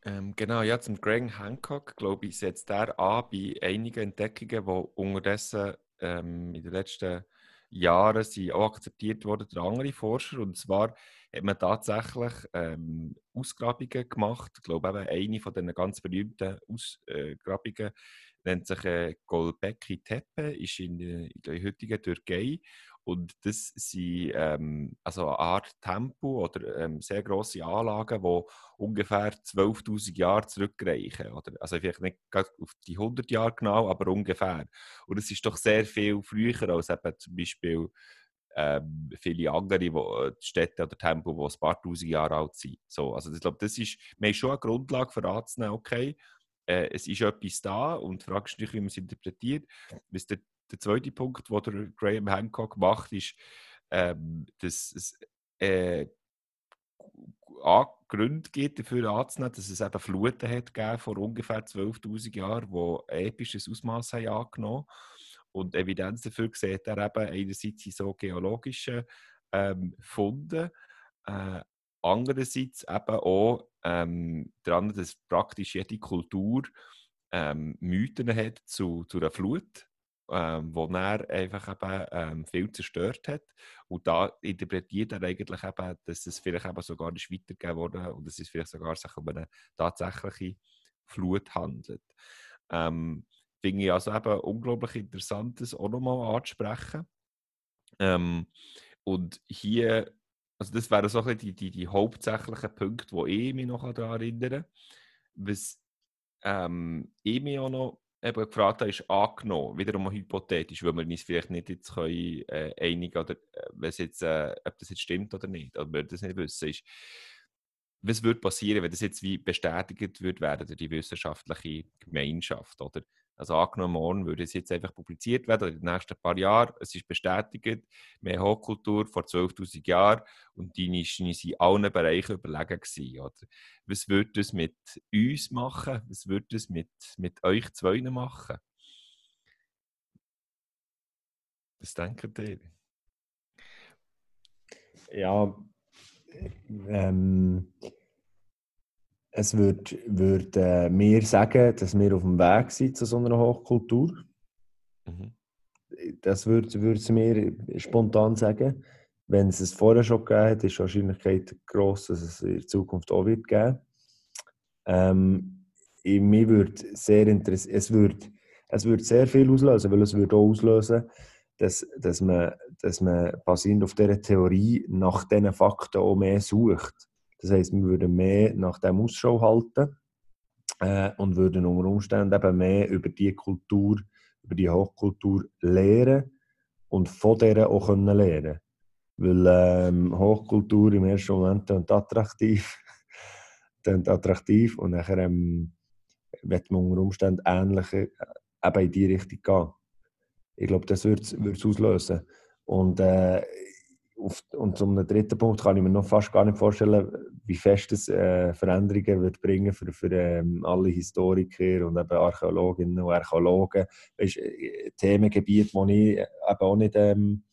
Ähm, genau, ja, zum Greg Hancock, glaube ich, setzt er an bei einigen Entdeckungen, die unterdessen ähm, in den letzten Jahren sind auch akzeptiert worden durch andere Forscher. Und zwar hat man tatsächlich ähm, Ausgrabungen gemacht. Ich glaube, eben eine von den ganz berühmten Ausgrabungen nennt sich äh, Golbekli Tepe, ist in, in der heutigen Türkei. Und das sind ähm, also eine Art Tempo oder ähm, sehr grosse Anlagen, die ungefähr 12.000 Jahre zurückreichen. Oder, also vielleicht nicht auf die 100 Jahre genau, aber ungefähr. Und es ist doch sehr viel früher als eben zum Beispiel ähm, viele andere wo, Städte oder Tempel, die ein paar tausend Jahre alt sind. So, also ich glaube, das ist, wir haben schon eine Grundlage für anzunehmen, okay, äh, es ist etwas da und fragst dich, wie man es interpretiert. Was der der zweite Punkt, den der Graham Hancock macht, ist, ähm, dass es äh, Gründe gibt dafür anzunehmen, dass es eben Fluten hat gegeben vor ungefähr 12.000 Jahren, die episches Ausmaß haben angenommen Und Evidenz dafür sieht er eben einerseits in so geologischen ähm, Funden, äh, andererseits eben auch ähm, daran, dass praktisch jede Kultur ähm, Mythen hat zu, zu einer Flut ähm, wo er einfach eben, ähm, viel zerstört hat. Und da interpretiert er eigentlich eben, dass es vielleicht eben sogar nicht weitergegeben wurde und dass es vielleicht sogar sich um eine tatsächliche Flut handelt. Ähm, Finde ich also eben unglaublich interessant, das auch nochmal anzusprechen. Ähm, und hier, also das wären so die, die, die hauptsächlichen Punkte, die ich mich noch daran erinnere. Was ähm, ich mich auch noch eben gefragt habe, ist angenommen, wiederum hypothetisch, weil wir uns vielleicht nicht jetzt können, äh, einigen oder äh, äh, ob das jetzt stimmt oder nicht, oder wir das nicht wissen, ist, was würde passieren, wenn das jetzt wie bestätigt wird werden durch die wissenschaftliche Gemeinschaft, oder? Also angenommen, morgen würde es jetzt einfach publiziert werden, in den nächsten paar Jahren, es ist bestätigt, mehr Hochkultur vor 12'000 Jahren und die waren in allen Bereichen überlegen gewesen, oder? Was würde das mit uns machen? Was würde das mit, mit euch zwei machen? Was denkt ihr? Ja, ähm, es würde würd, äh, mir sagen, dass wir auf dem Weg sind zu so einer Hochkultur. Mhm. Das würde würd es mir spontan sagen. Wenn es es vorher schon gegeben hat, ist die Wahrscheinlichkeit groß, dass es in Zukunft auch wird geben. Ähm, mich würde sehr interessieren, es würde es würd sehr viel auslösen, weil es würde auch auslösen, dass, dass, man, dass man basierend auf dieser Theorie nach diesen Fakten auch mehr sucht. Das heisst, wir würden mehr nach dem Ausschau halten äh, und würden unter Umständen eben mehr über die Kultur, über die Hochkultur lehren und von der auch können lernen Weil ähm, Hochkultur im ersten Moment klingt attraktiv, klingt attraktiv und nachher ähm, wird man unter Umständen ähnlich äh, eben in die Richtung gehen. Ich glaube, das würde es auslösen. Und, äh, und zum dritten Punkt kann ich mir noch fast gar nicht vorstellen, wie fest es äh, Veränderungen wird bringen für, für ähm, alle Historiker und eben Archäologinnen und Archäologen. Weißt, äh, Themengebiet, wo ich eben auch nicht ähm,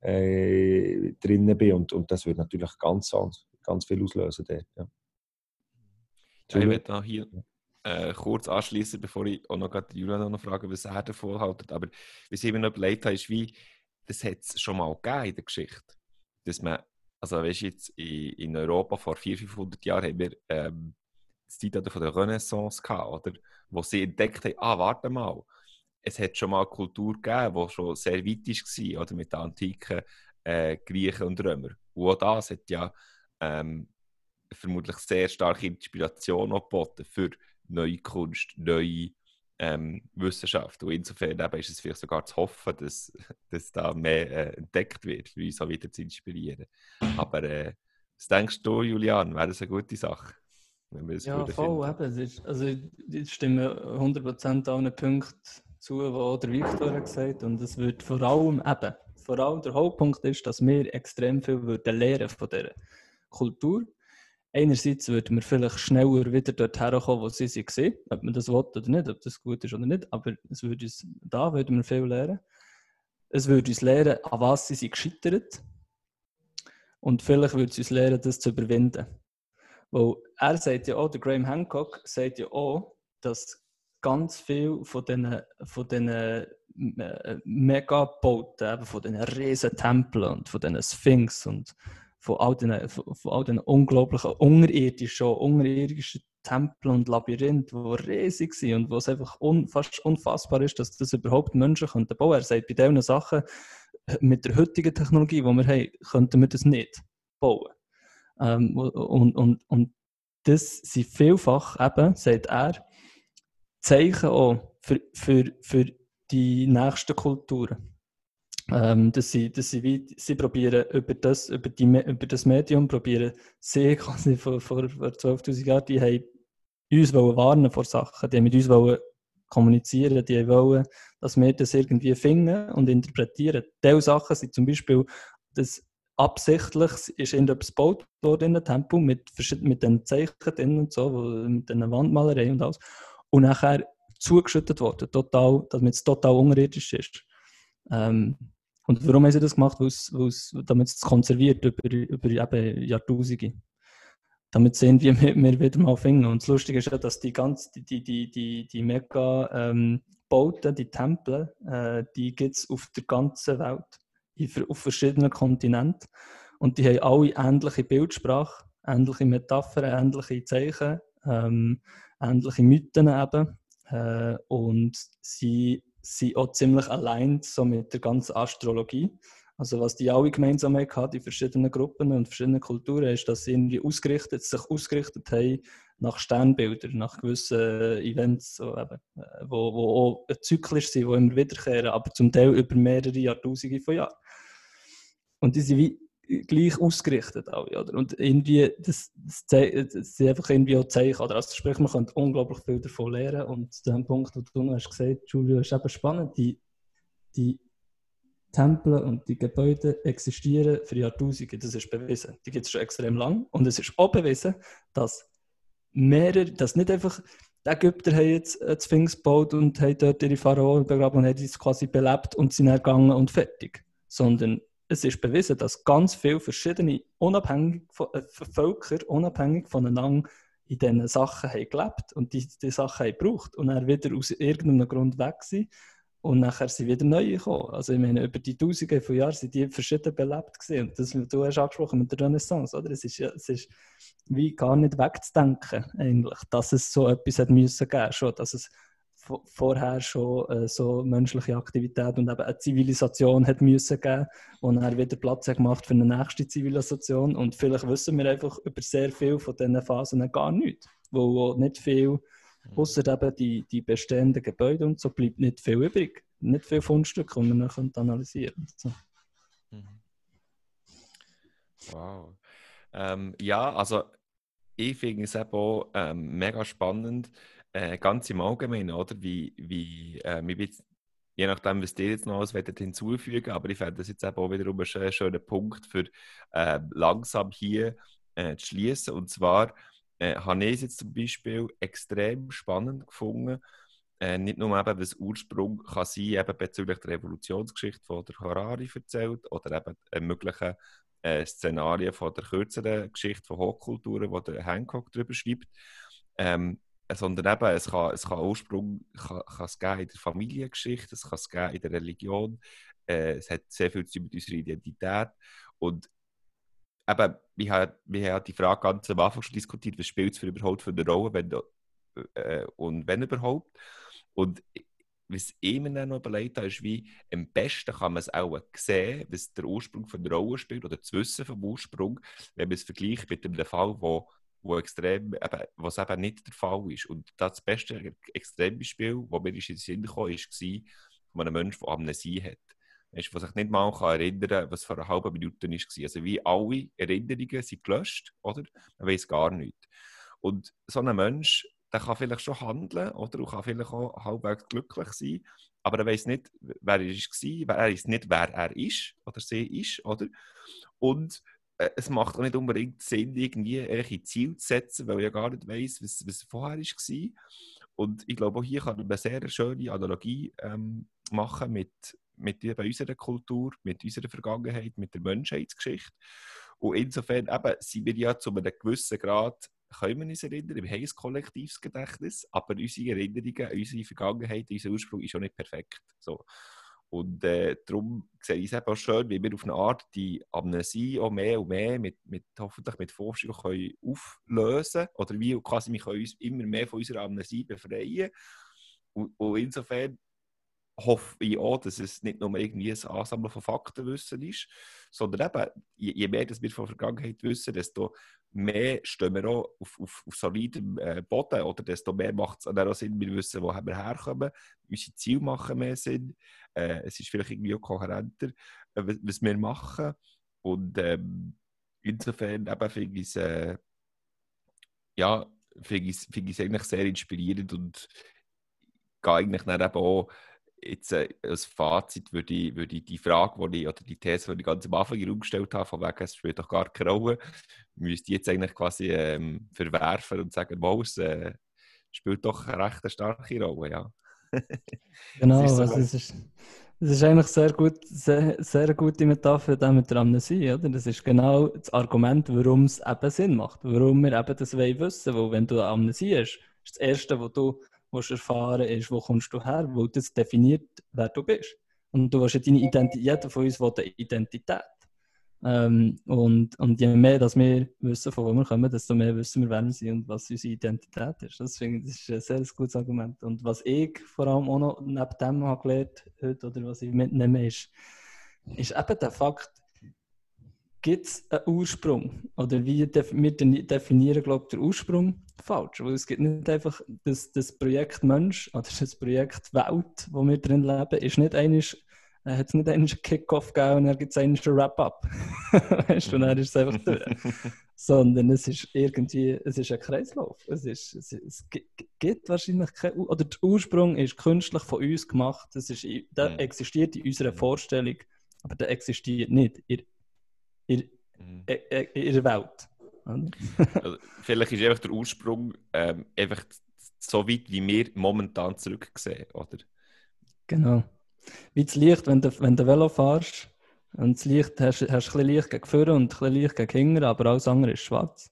äh, drin bin. Und, und das wird natürlich ganz, ganz viel auslösen dort. Ja. Ja, ich werde hier äh, kurz anschließen, bevor ich auch noch Julian noch frage, was er davon hält. Aber was ich mir noch überlegt habe, ist, wie, das hat es schon mal gegeben in der Geschichte. Dass man, also weißt du, jetzt in, in Europa vor 400, 500 Jahren haben wir ähm, das Zeitalter von der Renaissance gehabt, oder? Wo sie entdeckt haben, ah, warte mal, es hat schon mal eine Kultur gegeben, die schon sehr weit war, oder mit den antiken äh, Griechen und Römern. Und auch das hat ja ähm, vermutlich sehr starke Inspiration geboten für neue Kunst, neue ähm, Wissenschaft. Und insofern eben ist es vielleicht sogar zu hoffen, dass, dass da mehr äh, entdeckt wird, für uns auch wieder zu inspirieren. Aber äh, was denkst du, Julian, wäre das eine gute Sache? Wenn wir das ja, voll, eben. Ist, also ich stimme 100% allen Punkten zu, die auch der Victor gesagt hat. Und es wird vor allem eben, vor allem der Hauptpunkt ist, dass wir extrem viel würden lernen von dieser Kultur einerseits würden wir vielleicht schneller wieder dort herkommen, wo sie waren, ob man das will oder nicht, ob das gut ist oder nicht, aber es würde uns, da würden wir viel lernen. Es würde uns lernen, an was sie sind gescheitert und vielleicht würde es uns lernen, das zu überwinden. Weil er sagt ja auch, der Graham Hancock sagt ja auch, dass ganz viel von diesen, von diesen äh, Megabauten, von diesen riesen Tempeln und von diesen Sphinx und von all den unglaublichen unterirdischen, unterirdischen Tempeln und Labyrinthen, die riesig sind und wo es einfach un, fast unfassbar ist, dass das überhaupt Menschen bauen. Er sagt, bei diesen Sachen mit der heutigen Technologie, die wir haben, könnten wir das nicht bauen. Ähm, und, und, und das sind vielfach eben, sagt er, Zeichen auch für, für, für die nächsten Kulturen. Ähm, dass sie, dass sie, sie probieren über das, über, die, über das Medium, probieren sie quasi vor, vor, vor 12'000 Jahren, die haben uns wollen warnen vor Sachen, die mit uns wollen kommunizieren, die wollen, dass wir das irgendwie finden und interpretieren. Diese Sachen sind zum Beispiel, dass absichtlich ist irgendetwas gebaut worden in einem Tempel mit, mit den Zeichen drin und so, mit den Wandmalereien und alles. Und nachher zugeschüttet worden, total, damit es total unirdisch ist. Ähm, und warum haben sie das gemacht? Weil's, weil's, damit es konserviert über, über eben Jahrtausende. Damit sehen wir, wir wieder mal finden. Und das Lustige ist ja, dass die ganz, die, die, die, die, die mega ähm, Bauten, die Tempel, äh, die gibt es auf der ganzen Welt, auf verschiedenen Kontinenten. Und die haben alle ähnliche Bildsprache, ähnliche Metaphern, ähnliche Zeichen, ähm, ähnliche Mythen eben. Äh, und sie sind auch ziemlich allein so mit der ganzen Astrologie. Also was die alle gemeinsam haben, die verschiedenen Gruppen und verschiedenen Kulturen, ist, dass sie irgendwie ausgerichtet, sich ausgerichtet haben nach Sternbildern, nach gewissen Events, so eben, äh, wo, wo auch zyklisch sind, die immer wiederkehren, aber zum Teil über mehrere Jahrtausende von Jahren. Und die gleich ausgerichtet alle, oder? Und irgendwie, das, das, das sind einfach irgendwie auch Zeichen, oder? Also sprich, man kann unglaublich viel davon lernen und der Punkt, wo du hast gesagt, Julio, ist eben spannend, die, die Tempel und die Gebäude existieren für Jahrtausende, das ist bewiesen. Die gibt es schon extrem lang und es ist auch bewiesen, dass mehrere, dass nicht einfach die Ägypter haben jetzt einen Sphinx gebaut und haben dort ihre Pharaonen begraben und haben es quasi belebt und sind dann gegangen und fertig. Sondern es ist bewiesen, dass ganz viele verschiedene unabhängig von, äh, Völker unabhängig voneinander in diesen Sachen haben gelebt und die, die Sachen haben gebraucht und dann wieder aus irgendeinem Grund weg sind und nachher sind wieder neue gekommen. Also ich meine, über die Tausende von Jahren sind die verschieden belebt gewesen. Und das, du hast angesprochen mit der Renaissance, oder? Es ist, es ist wie gar nicht wegzudenken, eigentlich, dass es so etwas hat müssen geben, schon, dass es vorher schon äh, so menschliche Aktivität und eben eine Zivilisation hat müssen geben und dann wieder Platz hat gemacht für eine nächste Zivilisation und vielleicht wissen wir einfach über sehr viel von diesen Phasen gar nichts, wo, nicht viel Mhm. Außer eben die, die bestehenden Gebäude und so bleibt nicht viel übrig. Nicht viel Fundstücke, die man dann analysieren so. Mhm. Wow. Ähm, ja, also ich finde es eben auch ähm, mega spannend, äh, ganz im Allgemeinen, oder? Wie, wie äh, jetzt, je nachdem, was ihr jetzt noch alles hinzufügen aber ich fände das jetzt eben auch wiederum einen schönen Punkt für äh, langsam hier äh, zu schließen. Und zwar, äh, habe ich es jetzt zum Beispiel extrem spannend gefunden. Äh, nicht nur eben, was Ursprung kann sein, eben bezüglich der Revolutionsgeschichte von der Harari erzählt oder eben äh, möglichen äh, Szenarien von der kürzeren Geschichte von Hochkulturen, wo der Hancock darüber schreibt. Ähm, sondern eben, es kann, es kann Ursprung kann, kann es in der Familiengeschichte, es kann es geben in der Religion, äh, es hat sehr viel zu tun mit unserer Identität und eben, wir haben, wir die Frage ganz am Anfang schon diskutiert, was spielt es für überhaupt für eine Rolle, wenn äh, und wenn überhaupt. Und was ich mir noch überlegt habe, ist, wie am besten kann man es auch sehen, was der Ursprung von der Rolle spielt oder das Wissen vom Ursprung, wenn man es vergleicht mit einem Fall, wo, wo extrem, eben, was eben nicht der Fall ist. Und das beste Extrembeispiel, das mir in den Sinn kam, war von einem Menschen, der Amnesie hat weißt, was sich nicht mal kann erinnern kann, was vor einer halben Minute war. Also wie alle Erinnerungen sind gelöscht, oder? Man weiß gar nichts. Und so ein Mensch, der kann vielleicht schon handeln, oder? Und kann vielleicht auch halbwegs glücklich sein, aber er weiß nicht, wer er war, er weiß nicht, wer er ist oder sie ist, oder? Und es macht auch nicht unbedingt Sinn, irgendwie ein Ziel zu setzen, weil er ja gar nicht weiß, was, was vorher war. Und ich glaube, auch hier kann man eine sehr schöne Analogie ähm, machen mit, mit unserer Kultur, mit unserer Vergangenheit, mit der Menschheitsgeschichte. Und insofern eben, sind wir ja zu einem gewissen Grad, können wir uns erinnern, wir haben ein kollektives aber unsere Erinnerungen, unsere Vergangenheit, unser Ursprung ist auch nicht perfekt. So. Und äh, darum sehe ich es eben auch schön, wie wir auf eine Art die Amnesie auch mehr und mehr mit, mit hoffentlich mit Forschung können auflösen oder wie quasi wir können uns immer mehr von unserer Amnesie befreien. Und, und insofern hoffe ich auch, dass es nicht nur irgendwie ein Ansammeln von Faktenwissen ist, sondern eben, je, mehr dass wir von der Vergangenheit wissen, desto mehr stehen wir auch auf, auf, auf solidem äh, Boden oder desto mehr macht es auch Sinn, wir wissen, woher wir herkommen, unsere Ziele machen mehr Sinn, äh, es ist vielleicht irgendwie auch kohärenter, äh, was, wir machen. Und ähm, insofern eben finde ich es äh, ja, finde ich, find ich eigentlich sehr inspirierend und gehe eigentlich dann eben auch jetzt äh, als Fazit würde ich, würde ich die Frage, die ich, oder die These, die ich ganz am Anfang gestellt habe, von wegen, es spielt doch gar keine Rolle, müsste ich jetzt eigentlich quasi ähm, verwerfen und sagen, wow, es äh, spielt doch eine recht starke Rolle, ja. genau, es ist, so also es, ist, es ist eigentlich sehr gut, sehr, sehr gute Metapher da mit der Amnesie, oder? Das ist genau das Argument, warum es eben Sinn macht, warum wir eben das wissen wollen, weil wenn du Amnesie hast, ist das Erste, was du willst erfahren ist, wo kommst du her, weil das definiert, wer du bist. Und du hast ja deine Identität, jeder von uns will eine Identität. Ähm, und, und je mehr dass wir wissen, von wo wir kommen, desto mehr wissen wir, wer wir sind und was unsere Identität ist. Das finde ich das ist ein sehr gutes Argument. Und was ich vor allem auch noch neben dem habe gelernt heute, oder was ich mitnehme, ist, ist eben der Fakt, gibt es einen Ursprung? Oder wie wir definieren, glaube ich, den Ursprung falsch? Weil es gibt nicht einfach das, das Projekt Mensch oder das Projekt Welt, wo wir drin leben, ist nicht einiges äh, hat es nicht einen Kickoff gegeben und dann gibt es einen Wrap-up. weißt du, und dann ist es einfach durch. Sondern es ist irgendwie, es ist ein Kreislauf. Es, ist, es, es gibt wahrscheinlich kein, oder der Ursprung ist künstlich von uns gemacht. Das ist, der existiert in unserer Vorstellung, aber der existiert nicht in in, mhm. in der Welt. also, vielleicht ist einfach der Ursprung ähm, einfach so weit, wie wir momentan zurücksehen, oder? Genau. Wie das Licht, wenn du, wenn du Velo fährst und das Licht hast, hast ein bisschen Licht gegen vorne und ein bisschen Licht gegen hinten, aber alles andere ist schwarz.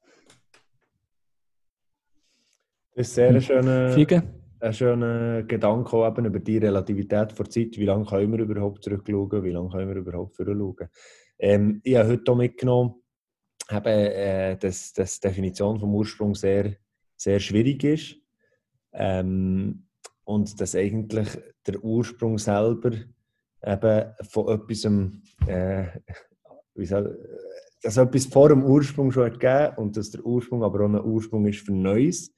Das ist sehr ein schöner, Fliegen. ein schöner Gedanke auch eben über die Relativität der Zeit. Wie lange können wir überhaupt zurückschauen? Wie lange können wir überhaupt voranschauen? Ähm, ich habe heute auch mitgenommen, eben, äh, dass, dass die Definition vom Ursprung sehr, sehr schwierig ist. Ähm, und dass eigentlich der Ursprung selber eben von etwas, äh, wie soll, dass etwas vor dem Ursprung schon hat gegeben und dass der Ursprung aber auch ein Ursprung ist für Neues.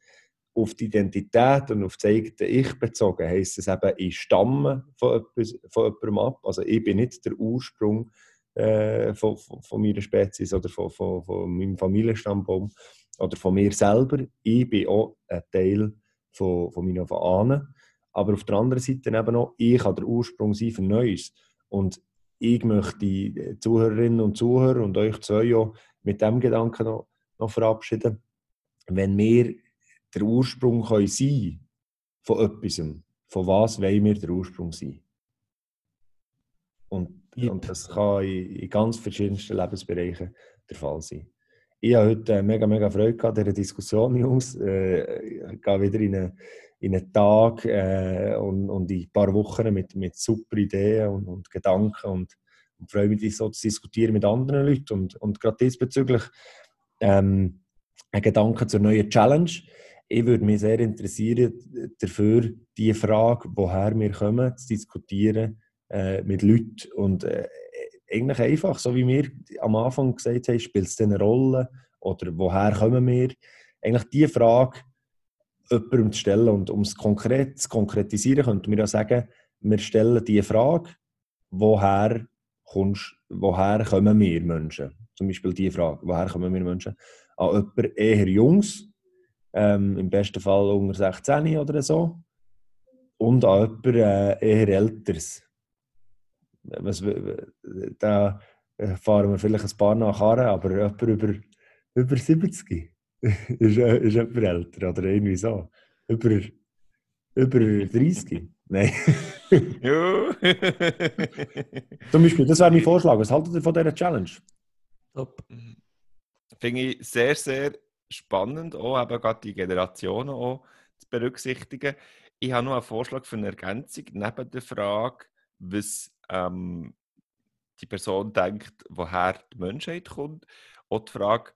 Auf die Identität und auf das eigene Ich bezogen heisst es eben, ich stamme von, etwas, von jemandem ab. Also ich bin nicht der Ursprung äh, von, von, von, meiner Spezies oder von, von, von meinem Familienstammbaum oder von mir selber. Ich bin auch ein Teil von, von meinen Ahnen. Aber auf der anderen Seite eben auch, ich kann der Ursprung sein für Neues. Und ich möchte die Zuhörerinnen und Zuhörer und euch zwei auch mit dem Gedanken noch, noch verabschieden. Wenn wir der Ursprung können sein von etwas, von was wollen wir der Ursprung sein? Und, yep. und das kann in, in, ganz verschiedensten Lebensbereichen der Fall sein. Ich habe heute mega, mega Freude an dieser Diskussion, Jungs. Äh, ich gehe wieder in eine in einen Tag äh, und, und in ein paar Wochen mit, mit super Ideen und, und Gedanken und, und freue mich, so zu diskutieren mit anderen Leuten. Und, und gerade diesbezüglich ähm, ein Gedanke zur neuen Challenge. Ich würde mich sehr interessieren dafür, die Frage, woher wir kommen, zu diskutieren äh, mit Leuten. Und äh, eigentlich einfach, so wie wir am Anfang gesagt haben, spielt es eine Rolle oder woher kommen wir? Eigentlich die Frage jemandem zu stellen. Und um es konkret zu konkretisieren, könnten wir ja sagen, wir stellen die Frage, woher, kommst, woher kommen wir Menschen? Zum Beispiel die Frage, woher kommen wir Menschen? An jemanden eher Jungs, ähm, im besten Fall unter 16 oder so, und an jemanden äh, eher Älteres. Was, da fahren wir vielleicht ein paar nach aber jemand über, über 70 ist, äh, ist jemand älter oder irgendwie so. Über, über 30? Nein. ja. Zum Beispiel, das wäre mein Vorschlag. Was haltet ihr von dieser Challenge? Top. Finde ich sehr, sehr spannend, auch eben gerade die Generationen auch zu berücksichtigen. Ich habe noch einen Vorschlag für eine Ergänzung neben der Frage, was ähm, die Person denkt, woher die Menschheit kommt. Auch die Frage,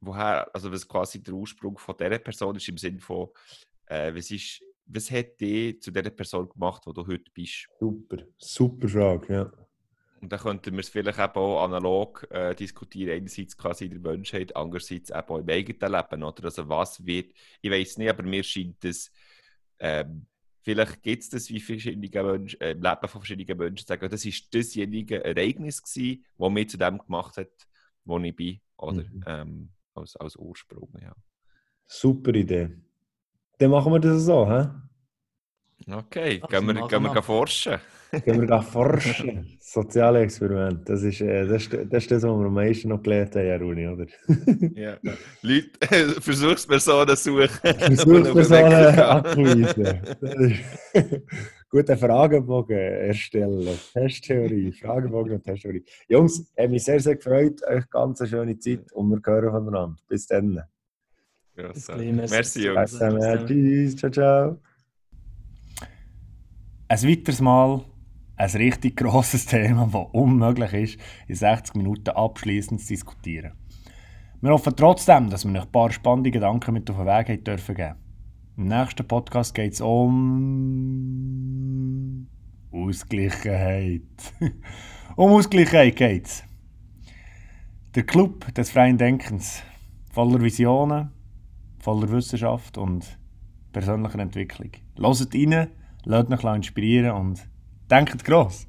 woher, also was quasi der Ursprung von dieser Person ist, im Sinne von, äh, was, ist, was hat dich zu dieser Person gemacht, wo du heute bist? Super, super Frage, ja. Und dann könnten wir es vielleicht eben auch analog äh, diskutieren, einerseits quasi in der Menschheit, andererseits eben auch im eigenen Leben, oder? Also was wird, ich weiß nicht, aber mir scheint es, ähm, vielleicht gibt es das wie verschiedene Menschen, äh, im Leben von verschiedenen Menschen, sagen, das ist dasjenige Ereignis gewesen, das mich zu dem gemacht hat, wo ich bin, oder? Mhm. Ähm, als, als Ursprung. Ja. Super Idee. Dann machen wir das so, hä? Okay, Ach, gehen wir, gehen wir forschen. gehen wir forschen. Soziale Experiment. Das ist, äh, das, ist, das ist das, was wir am meisten noch gelernt haben, Runi, oder? ja. Leute, Versuchspersonen suchen. Versuchspersonen abweisen. Gute Fragebogen erstellen. Testtheorie, Fragebogen und Testtheorie. Jungs, hat mich sehr, sehr gefreut. Euch ganz eine schöne Zeit und wir hören voneinander. Bis dann. Ja, Merci, Jungs. Tschüss, ciao, ciao. Ein weiteres Mal ein richtig grosses Thema, das unmöglich ist, in 60 Minuten abschließend zu diskutieren. Wir hoffen trotzdem, dass wir euch ein paar spannende Gedanken mit auf den Weg geben dürfen Im nächsten Podcast geht es um Ausgleichheit. um Ausgleichheit geht es. Der Club des freien Denkens, voller Visionen, voller Wissenschaft und persönlicher Entwicklung. Hört rein, Lasst euch inspirieren und denkt gross.